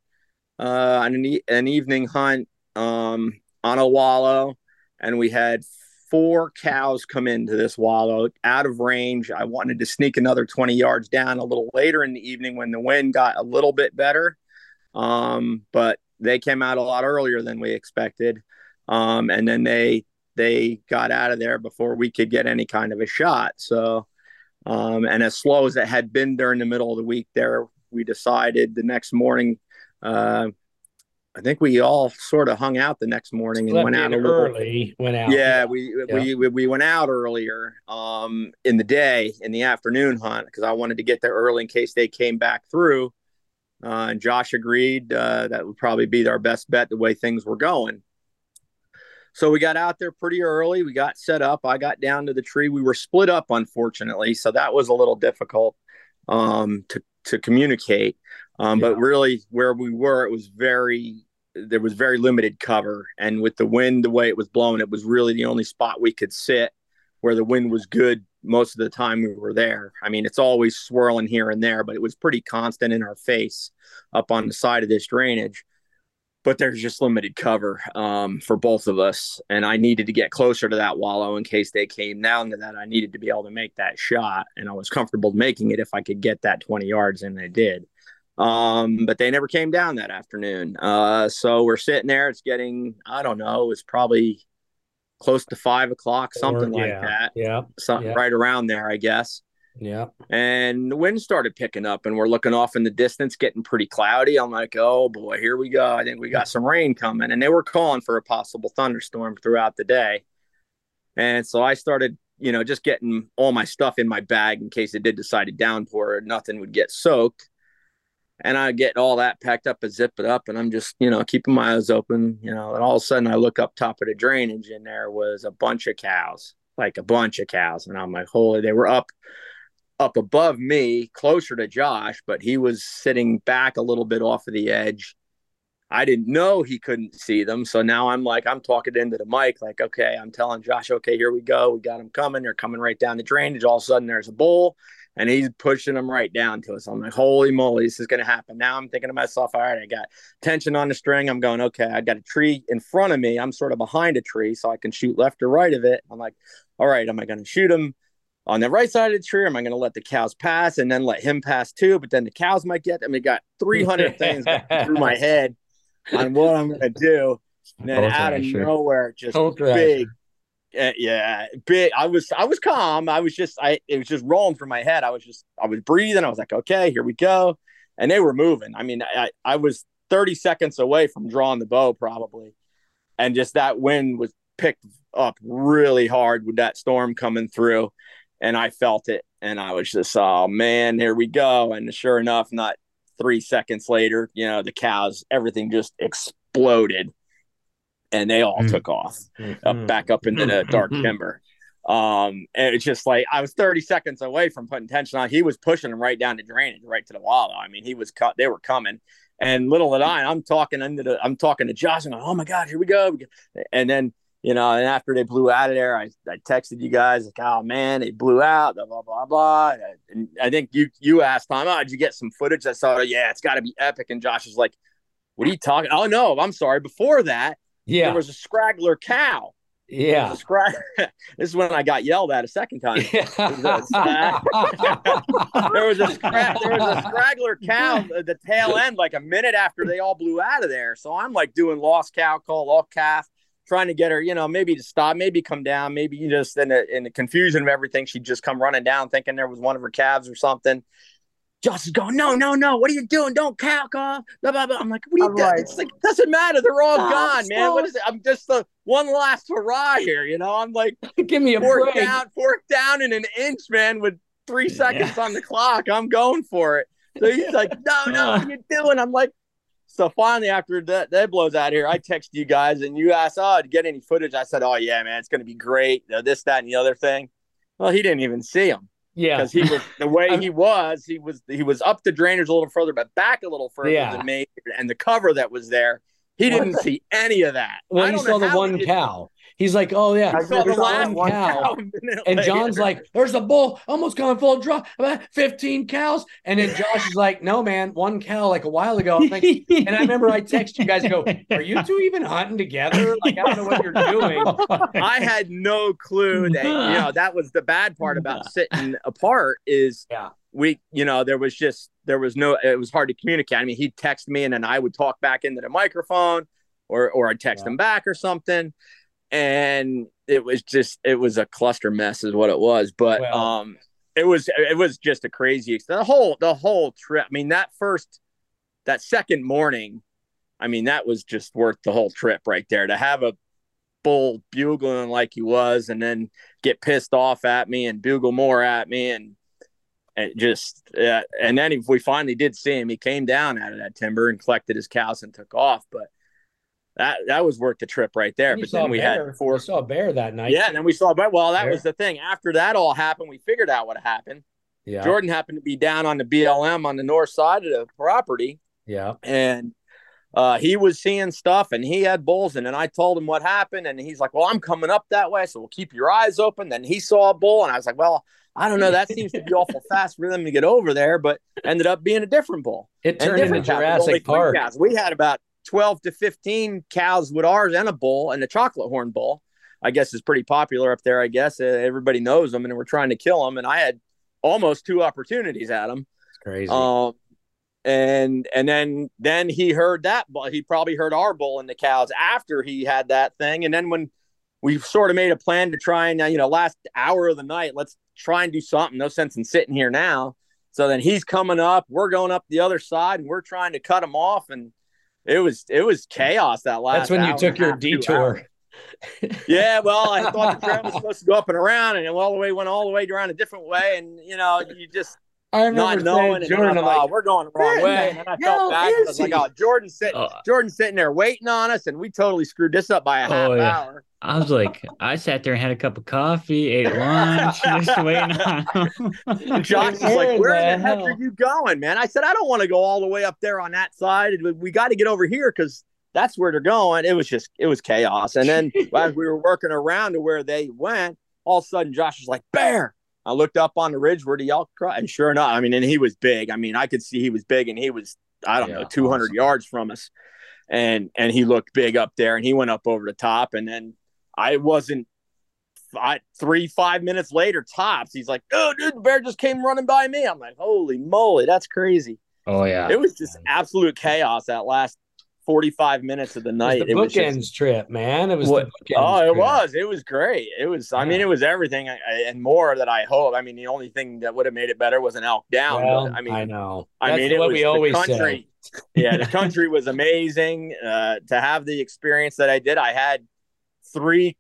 uh, on an, e- an evening hunt um, on a wallow, and we had four cows come into this wallow out of range. I wanted to sneak another 20 yards down a little later in the evening when the wind got a little bit better. Um, but they came out a lot earlier than we expected. Um, and then they they got out of there before we could get any kind of a shot. So um, and as slow as it had been during the middle of the week there, we decided the next morning uh, I think we all sort of hung out the next morning and went out a little early. Went out. yeah, we, we we we went out earlier um in the day in the afternoon hunt because I wanted to get there early in case they came back through. Uh, and Josh agreed uh, that would probably be our best bet the way things were going. So we got out there pretty early. We got set up. I got down to the tree. We were split up, unfortunately, so that was a little difficult um, to to communicate. Um, But really, where we were, it was very there was very limited cover, and with the wind the way it was blowing, it was really the only spot we could sit where the wind was good most of the time we were there. I mean, it's always swirling here and there, but it was pretty constant in our face up on the side of this drainage but there's just limited cover um, for both of us. And I needed to get closer to that wallow in case they came down to that. I needed to be able to make that shot, and I was comfortable making it if I could get that 20 yards, and I did. Um, but they never came down that afternoon. Uh, so we're sitting there. It's getting, I don't know, it's probably close to five o'clock, something Or- like yeah, that. Yeah. Something yeah. right around there, I guess Yeah. and the wind started picking up and we're looking off in the distance getting pretty cloudy i'm like oh boy here we go i think we got some rain coming and they were calling for a possible thunderstorm throughout the day and so i started you know just getting all my stuff in my bag in case it did decide to downpour and nothing would get soaked and i get all that packed up and zip it up and i'm just you know keeping my eyes open you know and all of a sudden i look up top of the drainage and there was a bunch of cows like a bunch of cows and i'm like holy they were up up above me, closer to Josh, but he was sitting back a little bit off of the edge. I didn't know he couldn't see them. So now I'm like, I'm talking into the mic, like, okay, I'm telling Josh, okay, here we go. We got them coming. They're coming right down the drainage. All of a sudden, there's a bull and he's pushing them right down to us. I'm like, holy moly, this is going to happen. Now I'm thinking to myself, all right, I got tension on the string. I'm going, okay, I got a tree in front of me. I'm sort of behind a tree so I can shoot left or right of it. I'm like, all right, am I going to shoot him on the right side of the tree? Am I going to let the cows pass and then let him pass too? But then the cows might get them. It got 300 things through my head on what I'm going to do. And then out of Thrasher. nowhere, just Thrasher. big. Uh, yeah, big. I was, I was calm. I was just, I, it was just rolling through my head. I was just, I was breathing. I was like, okay, here we go. And they were moving. I mean, I, I was 30 seconds away from drawing the bow probably. And just that wind was picked up really hard with that storm coming through. And I felt it. And I was just, oh man, here we go. And sure enough, not three seconds later, you know, the cows, everything just exploded and they all mm. took off up back up into the mm-hmm. dark mm-hmm. timber. Um, and it's just like I was 30 seconds away from putting tension on. He was pushing them right down the drainage, right to the wallow. I mean, he was cut, they were coming. And little did I, I'm talking into the, I'm talking to Josh. and going, oh my God, here we go. And then, you know, and after they blew out of there, I, I texted you guys like, oh man, they blew out, blah, blah, blah, blah. And I think you, you asked Tom, oh, did you get some footage? I saw, yeah, it's got to be epic. And Josh is like, what are you talking? Oh no, I'm sorry. Before that, yeah, there was a scraggler cow. Yeah. Scrag- this is when I got yelled at a second time. there was a scra- there was a scraggler cow at the tail end, like a minute after they all blew out of there. So I'm like doing lost cow call, lost calf, trying to get her, you know, maybe to stop, maybe come down, maybe you just in the in the confusion of everything, she'd just come running down, thinking there was one of her calves or something. Josh is going, no, no, no. What are you doing? Don't cow off. Blah, blah, blah. I'm like, what are you doing? It's like, doesn't matter. They're all Stop, gone, man. stop. What is it? I'm just the one last hurrah here. You know, I'm like, give me a fourth break. down, fourth down in an inch, man, with three seconds on the clock. I'm going for it. So he's like, no, no, what uh. are you doing? I'm like, so finally, after that, that blows out here, I text you guys and you asked, oh, to get any footage? I said, oh, yeah, man, it's going to be great. You know, This, that, and the other thing. Well, he didn't even see him. Yeah. Because he was the way he was, he was he was up the drainage a little further, but back a little further Yeah. than me. And the cover that was there, he didn't see any of that. Well, I he saw the one cow. He's like, oh yeah, I saw the last cow cow. And. John's like, there's a bull almost coming full draw, about 15 cows. And then Josh is like, no, man, one cow like a while ago. I'm like- and I remember I text you guys, go, are you two even hunting together? Like, I don't know what you're doing. I had no clue that you know that was the bad part about sitting apart is yeah. we you know there was just there was no it was hard to communicate. I mean he'd text me and then I would talk back into the microphone or or I'd text him back or something and it was just it was a cluster mess is what it was but Well- um it was it was just a crazy the whole the whole trip. I mean that first that second morning I mean, that was just worth the whole trip right there to have a bull bugling like he was and then get pissed off at me and bugle more at me and and just uh, and then if we finally did see him he came down out of that timber and collected his cows and took off but that that was worth the trip right there but then we bear. had four You saw a bear that night. yeah and then we saw but well that Bear. was the thing after that all happened we figured out what happened Yeah. jorden happened to be down on the blm on the north side of the property Yeah. and uh, he was seeing stuff and he had bulls in. and i told him what happened and he's like well i'm coming up that way so we'll keep your eyes open then he saw a bull and i was like well i don't know that seems to be awful fast for them to get over there but ended up being a different bull It turned into. Jurassic Park. cows. we had about 12 to 15 cows with ours and a bull and a chocolate horn bull i guess is pretty popular up there i guess Uh, everybody knows them and we're trying to kill them and i had almost two opportunities at them It's crazy. um, and and then then he heard that, but he probably heard our bull and the cows after he had that thing. And then when we sort of made a plan to try and uh, you know last hour of the night, let's try and do something. No sense in sitting here now. So then he's coming up, we're going up the other side, and we're trying to cut him off. And it was it was chaos that last. That's when you took your detour. Yeah, well, I thought the trail was supposed to go up and around, and it all the way went all the way around a different way, and you know, you just I remember not knowing, and then Jorden, I'm I'm like, like, oh, we're going the wrong "Where way, and then I hell felt bad. 'cause I is was like, oh, Jorden's sitting, Oh. Uh, Jorden's sitting there waiting on us, and we totally screwed this up by a oh, half Oh, yeah. hour. I was like, I sat there and had a cup of coffee, ate lunch, just waiting on him. Josh is Where like, where the the heck hell? are you going, man? I said, I don't want to go all the way up there on that side. We got to get over here because that's where they're going. It was just, it was chaos. And then as we were working around to where they went, all of a sudden Josh was like, bear. I looked up on the ridge where the elk cry, and sure enough, I mean, and he was big. I mean, I could see he was big, and he was, I don't know, Yeah, 200 awesome. yards from us, and and he looked big up there, and he went up over the top, and then I wasn't Three five minutes later, tops. He's like, "Oh, dude, the bear just came running by me." I'm like, "Holy moly, that's crazy!" Oh yeah. It was just absolute chaos that last 45 minutes of the it was night. the bookends just, trip, man. It was what, oh, it trip. was. It was great. It was. I mean, it was everything I, I- and more that I hope. I mean, the only thing that would have made it better was an elk down. Well, but, I mean, I know. I That's mean, it what we always country. say. yeah, the country was amazing. Uh, to have the experience that I did, I had three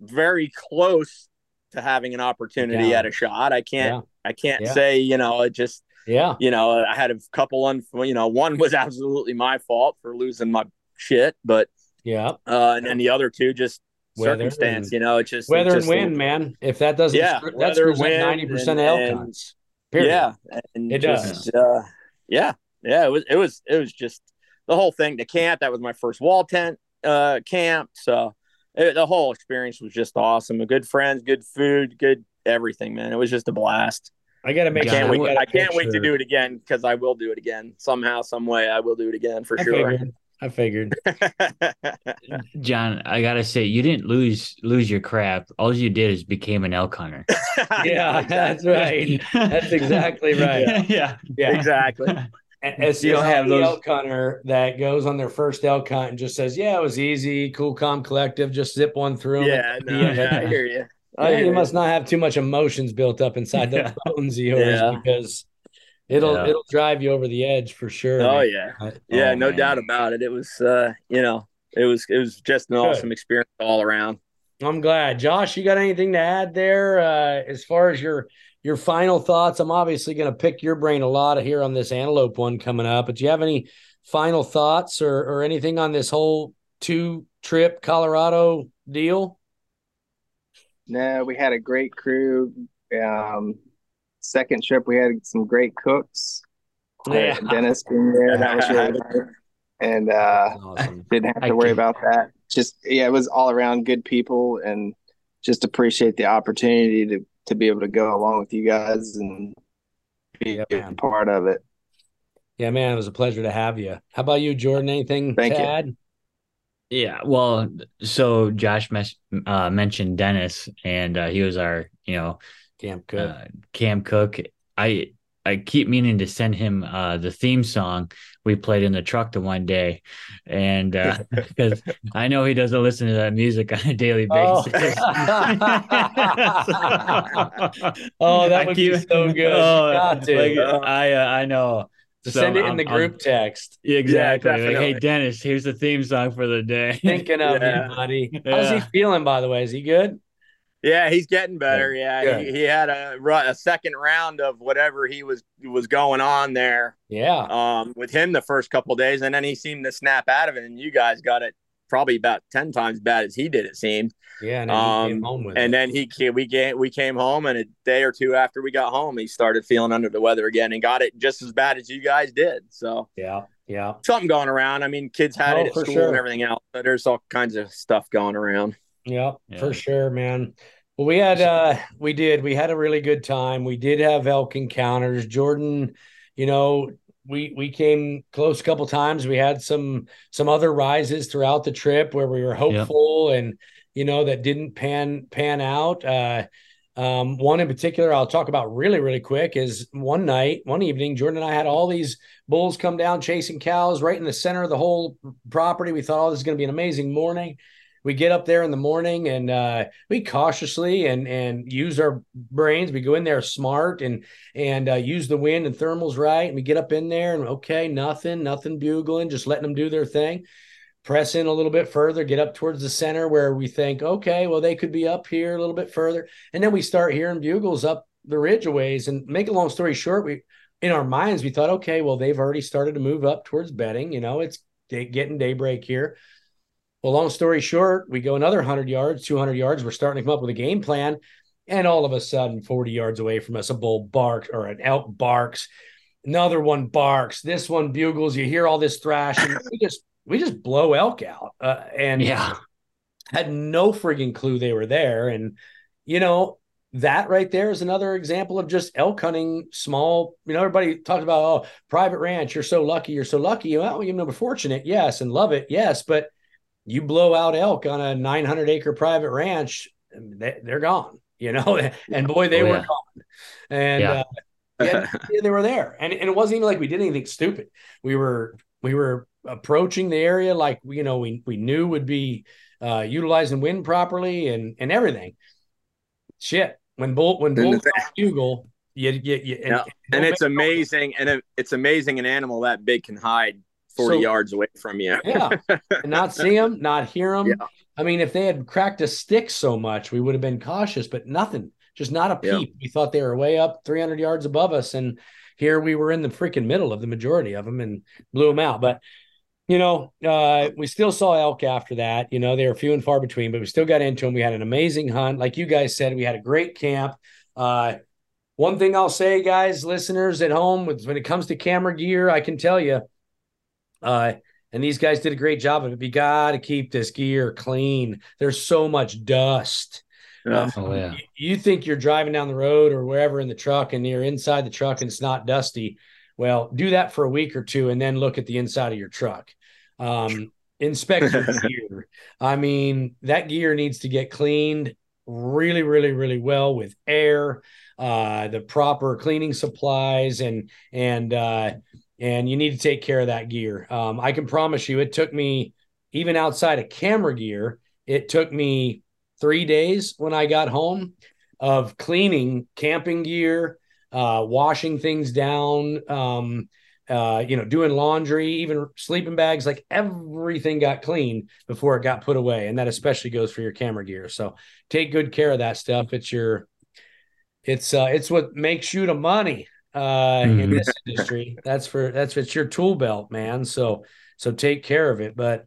very close to having an opportunity Yeah. at a shot. I can't, Yeah. I can't Yeah. say, you know, it just, Yeah. you know, I had a couple on, you know, one was absolutely my fault for losing my shit, but Yeah. uh, and then the other two just Weather circumstance. and- you know, it's just it Weather and just- wind, man. If that doesn't, Yeah, screw- that screws wind, ninety percent of and- elk and- hunts. Period. Yeah, and It just, Uh, yeah, yeah. It was it was it was just the whole thing. The camp that was my first wall tent uh, camp, so it, the whole experience was just awesome. Good friends, good food, good everything, man. It was just a blast. I got to I make can't sure. wait. we got a I can't wait to do it again because I will do it again somehow, some way. I will do it again for I sure. figured. I figured. John, I gotta say, you didn't lose lose your crap. All you did is became an elk hunter. yeah, that's right. That's exactly right. yeah, yeah, exactly. As You you don't don't have have those- elk hunter that goes on their first elk hunt and just says, "Yeah, it was easy, cool, calm, collective. Just zip one through." Yeah, no, yeah, I hear you. I Yeah, you must not have too much emotions built up inside those bones of yours Yeah. because it'll Yeah. it'll drive you over the edge for sure. Oh yeah, I- yeah, oh, no man. doubt about it. It was, uh, you know, it was it was just an Good. awesome experience all around. I'm glad. Josh, you got anything to add there uh, as far as your your final thoughts? I'm obviously going to pick your brain a lot here on this antelope one coming up, but do you have any final thoughts or or anything on this whole two trip Colorado deal? No, we had a great crew. Um, second trip, we had some great cooks. Yeah. Dennis being there, that was really nice. And uh, didn't have to worry about that. Just yeah, it was all around good people, and just appreciate the opportunity to to be able to go along with you guys and be a part of it. Yeah, man, it was a pleasure to have you. How about you, Jorden? Anything Thank to you. add? Yeah, well, so Josh mes- uh, mentioned Dennis, and uh, he was our, you know, camp cook. Uh, camp cook. I I keep meaning to send him uh, the theme song we played in the truck the one day, and because I know he doesn't listen to that music on a daily Oh. basis. Oh, that I would be so good. Oh, to. like, I uh, I know. To send it in the group text. Exactly. Yeah, Like, hey. Dennis, here's the theme song for the day. Thinking of Yeah. you, buddy. How's he feeling, by the way? Is he good? Yeah, he's getting better. Yeah, Good. he, he had a a second round of whatever he was was going on there. Yeah. Um, with him the first couple days, and then he seemed to snap out of it, and you guys got it probably about ten times bad as he did. It seemed. Yeah, and then he came home with Um, and it. then he came, we came we came home, and a day or two after we got home, he started feeling under the weather again, and got it just as bad as you guys did. So yeah, yeah, something going around. I mean, kids had Oh, it at for school sure. and everything else. So there's all kinds of stuff going around. Yeah, for sure, man. Well, we had uh we did. We had a really good time. We did have elk encounters. Jorden, you know, we we came close a couple times. We had some some other rises throughout the trip where we were hopeful and you know that didn't pan pan out. Uh um, one in particular I'll talk about really, really quick is one night, one evening, Jorden and I had all these bulls come down chasing cows right in the center of the whole property. We thought, oh, this is going to be an amazing morning we get up there in the morning and uh, we cautiously and and use our brains. We go in there smart and and uh, use the wind and thermals right. And we get up in there and okay, nothing, nothing bugling, just letting them do their thing. Press in a little bit further, get up towards the center where we think, okay, well they could be up here a little bit further, and then we start hearing bugles up the ridge a ways. And make a long story short, we in our minds we thought, okay, well they've already started to move up towards bedding. You know, it's getting daybreak here. Well, long story short, we go another 100 yards, 200 yards. We're starting to come up with a game plan. And all of a sudden, 40 yards away from us, a bull barks or an elk barks. Another one barks. This one bugles. You hear all this thrashing. we just we just blow elk out. Uh, and Yeah. had no frigging clue they were there. And you know, that right there is another example of just elk hunting small. You know, everybody talks about oh, private ranch. You're so lucky. You're so lucky. Well, you know, fortunate, yes, and love it, yes, but you blow out elk on a 900 acre private ranch, they, they're gone. You know, and boy, they Oh, were yeah. gone. And Yeah. uh, yeah, yeah, they were there, and and it wasn't even like we did anything stupid. We were we were approaching the area like you know we we knew would be uh, utilizing wind properly and and everything. Shit, when bull when Then bull the- bugle, you, you, you, yeah. and, it's amazing, and it, it's amazing an animal that big can hide forty so, yards away from you. yeah, not see them, not hear them. Yeah. I mean, if they had cracked a stick so much, we would have been cautious, but nothing, just not a peep. Yeah. We thought they were way up, three hundred yards above us, and here we were in the freaking middle of the majority of them and blew them out. But you know, uh, we still saw elk after that. You know, they were few and far between, but we still got into them. We had an amazing hunt, like you guys said. We had a great camp. Uh, one thing I'll say, guys, listeners at home, with, when it comes to camera gear, I can tell you, uh, and these guys did a great job of it. You got to keep this gear clean. There's so much dust. Yeah. Um, oh, yeah. You, you think you're driving down the road or wherever in the truck and you're inside the truck and it's not dusty. Well, do that for a week or two and then look at the inside of your truck. Um, inspect your gear. I mean, that gear needs to get cleaned really, really, really well with air uh, the proper cleaning supplies and and uh, and you need to take care of that gear. Um, I can promise you, it took me even outside of camera gear, it took me three days when I got home of cleaning camping gear, uh, washing things down, um, uh, you know, doing laundry, even sleeping bags, like everything got clean before it got put away. And that especially goes for your camera gear. So take good care of that stuff. It's your it's uh, it's what makes you the money uh, mm-hmm. in this industry. That's for that's it's your tool belt, man. So so take care of it. But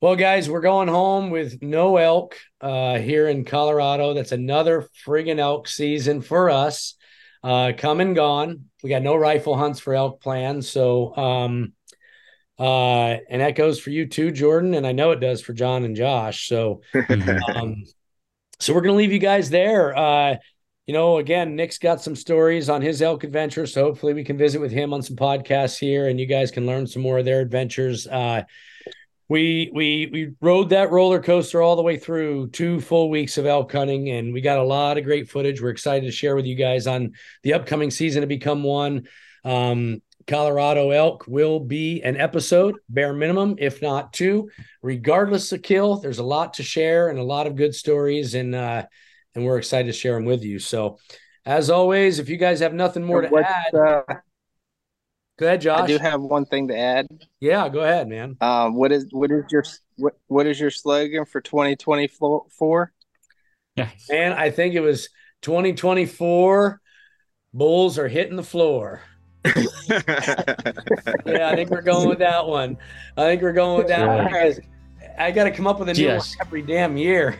well, guys, we're going home with no elk uh, here in Colorado. That's another friggin' elk season for us. Uh, come and gone. We got no rifle hunts for elk planned. So um, uh, and that goes for you too, Jorden, and I know it does for John and Josh. So, um, so we're gonna leave you guys there. Uh, you know, again, Nick's got some stories on his elk adventure, so hopefully we can visit with him on some podcasts here, and you guys can learn some more of their adventures. Uh, we we we rode that roller coaster all the way through two full weeks of elk hunting, and we got a lot of great footage. We're excited to share with you guys on the upcoming season to become one. Um, Colorado elk will be an episode, bare minimum, if not two, regardless of kill. There's a lot to share and a lot of good stories, and uh, and we're excited to share them with you. So, as always, if you guys have nothing more to What's, add, uh, go ahead, Josh. I do have one thing to add. Yeah, go ahead, man. Um, what is what is your what, what is your slogan for 2024? Yeah, man, I think it was 2024. Bulls are hitting the floor. yeah, I think we're going with that one. I think we're going with that one I got to come up with a new yes. one every damn year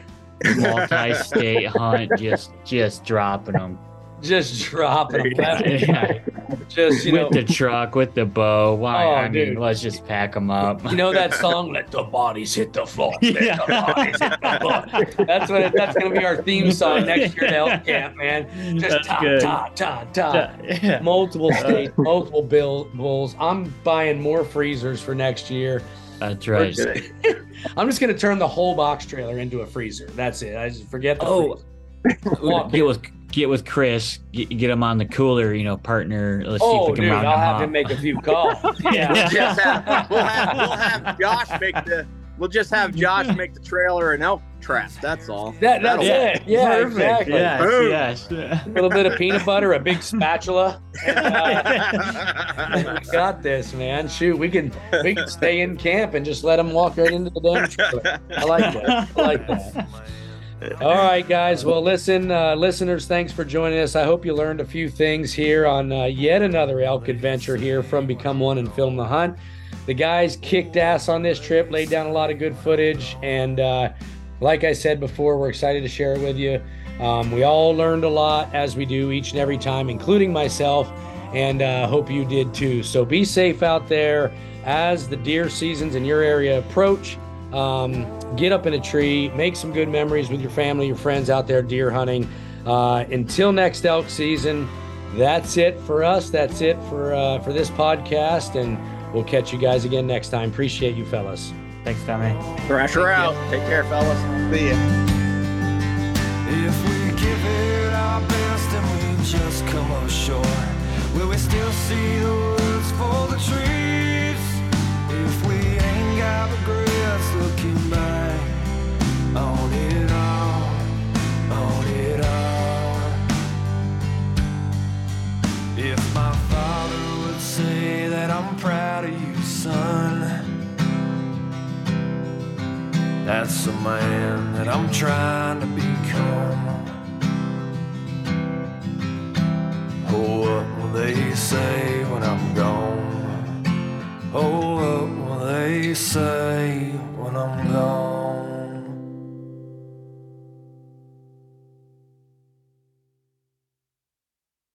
multi-state hunt, just just dropping them. Just dropping them. yeah. Just you know with know, the truck, with the bow. Why? Oh, I dude. mean, let's just pack them up. You know that song? Let the bodies hit the floor. Yeah. The that's what. It, that's gonna be our theme song next year at Elk Camp, man. Just ta ta ta ta. Yeah. Multiple uh, states, multiple bill bulls. I'm buying more freezers for next year. That's right. I'm just gonna turn the whole box trailer into a freezer. That's it. I just forget. The oh, get with get with Chris. Get, get him on the cooler. You know, partner. Let's oh, see if we oh, can dude, I'll have him make a few calls. yeah. We'll, we'll, have, we'll have Josh make the. We'll just have Josh make the trailer an elk trap. That's all. That, that's it. Yeah, Perfect. exactly. Yes, yes. A little bit of peanut butter, a big spatula. And, uh, we got this, man. Shoot, we can we can stay in camp and just let them walk right into the damn trailer. I like that. I like that. All right, guys. Well, listen, uh, listeners, thanks for joining us. I hope you learned a few things here on uh, yet another elk adventure here from Become One and Film the Hunt. The guys kicked ass on this trip, laid down a lot of good footage, and uh, like I said before, we're excited to share it with you. Um, we all learned a lot as we do each and every time, including myself, and uh, hope you did too. So be safe out there as the deer seasons in your area approach. Um, get up in a tree, make some good memories with your family, your friends out there deer hunting. Uh, until next elk season, that's it for us. That's it for uh, for this podcast, and we'll catch you guys again next time. Appreciate you, fellas. Thanks, Tommy. Thrasher out. Take care, fellas. See ya. If we give it our best and we just come ashore, will we still see the woods for the trees? If we ain't got regrets looking back on it say that I'm proud of you, son. That's the man that I'm trying to become. Oh, what will they say when I'm gone? Oh, what will they say when I'm gone?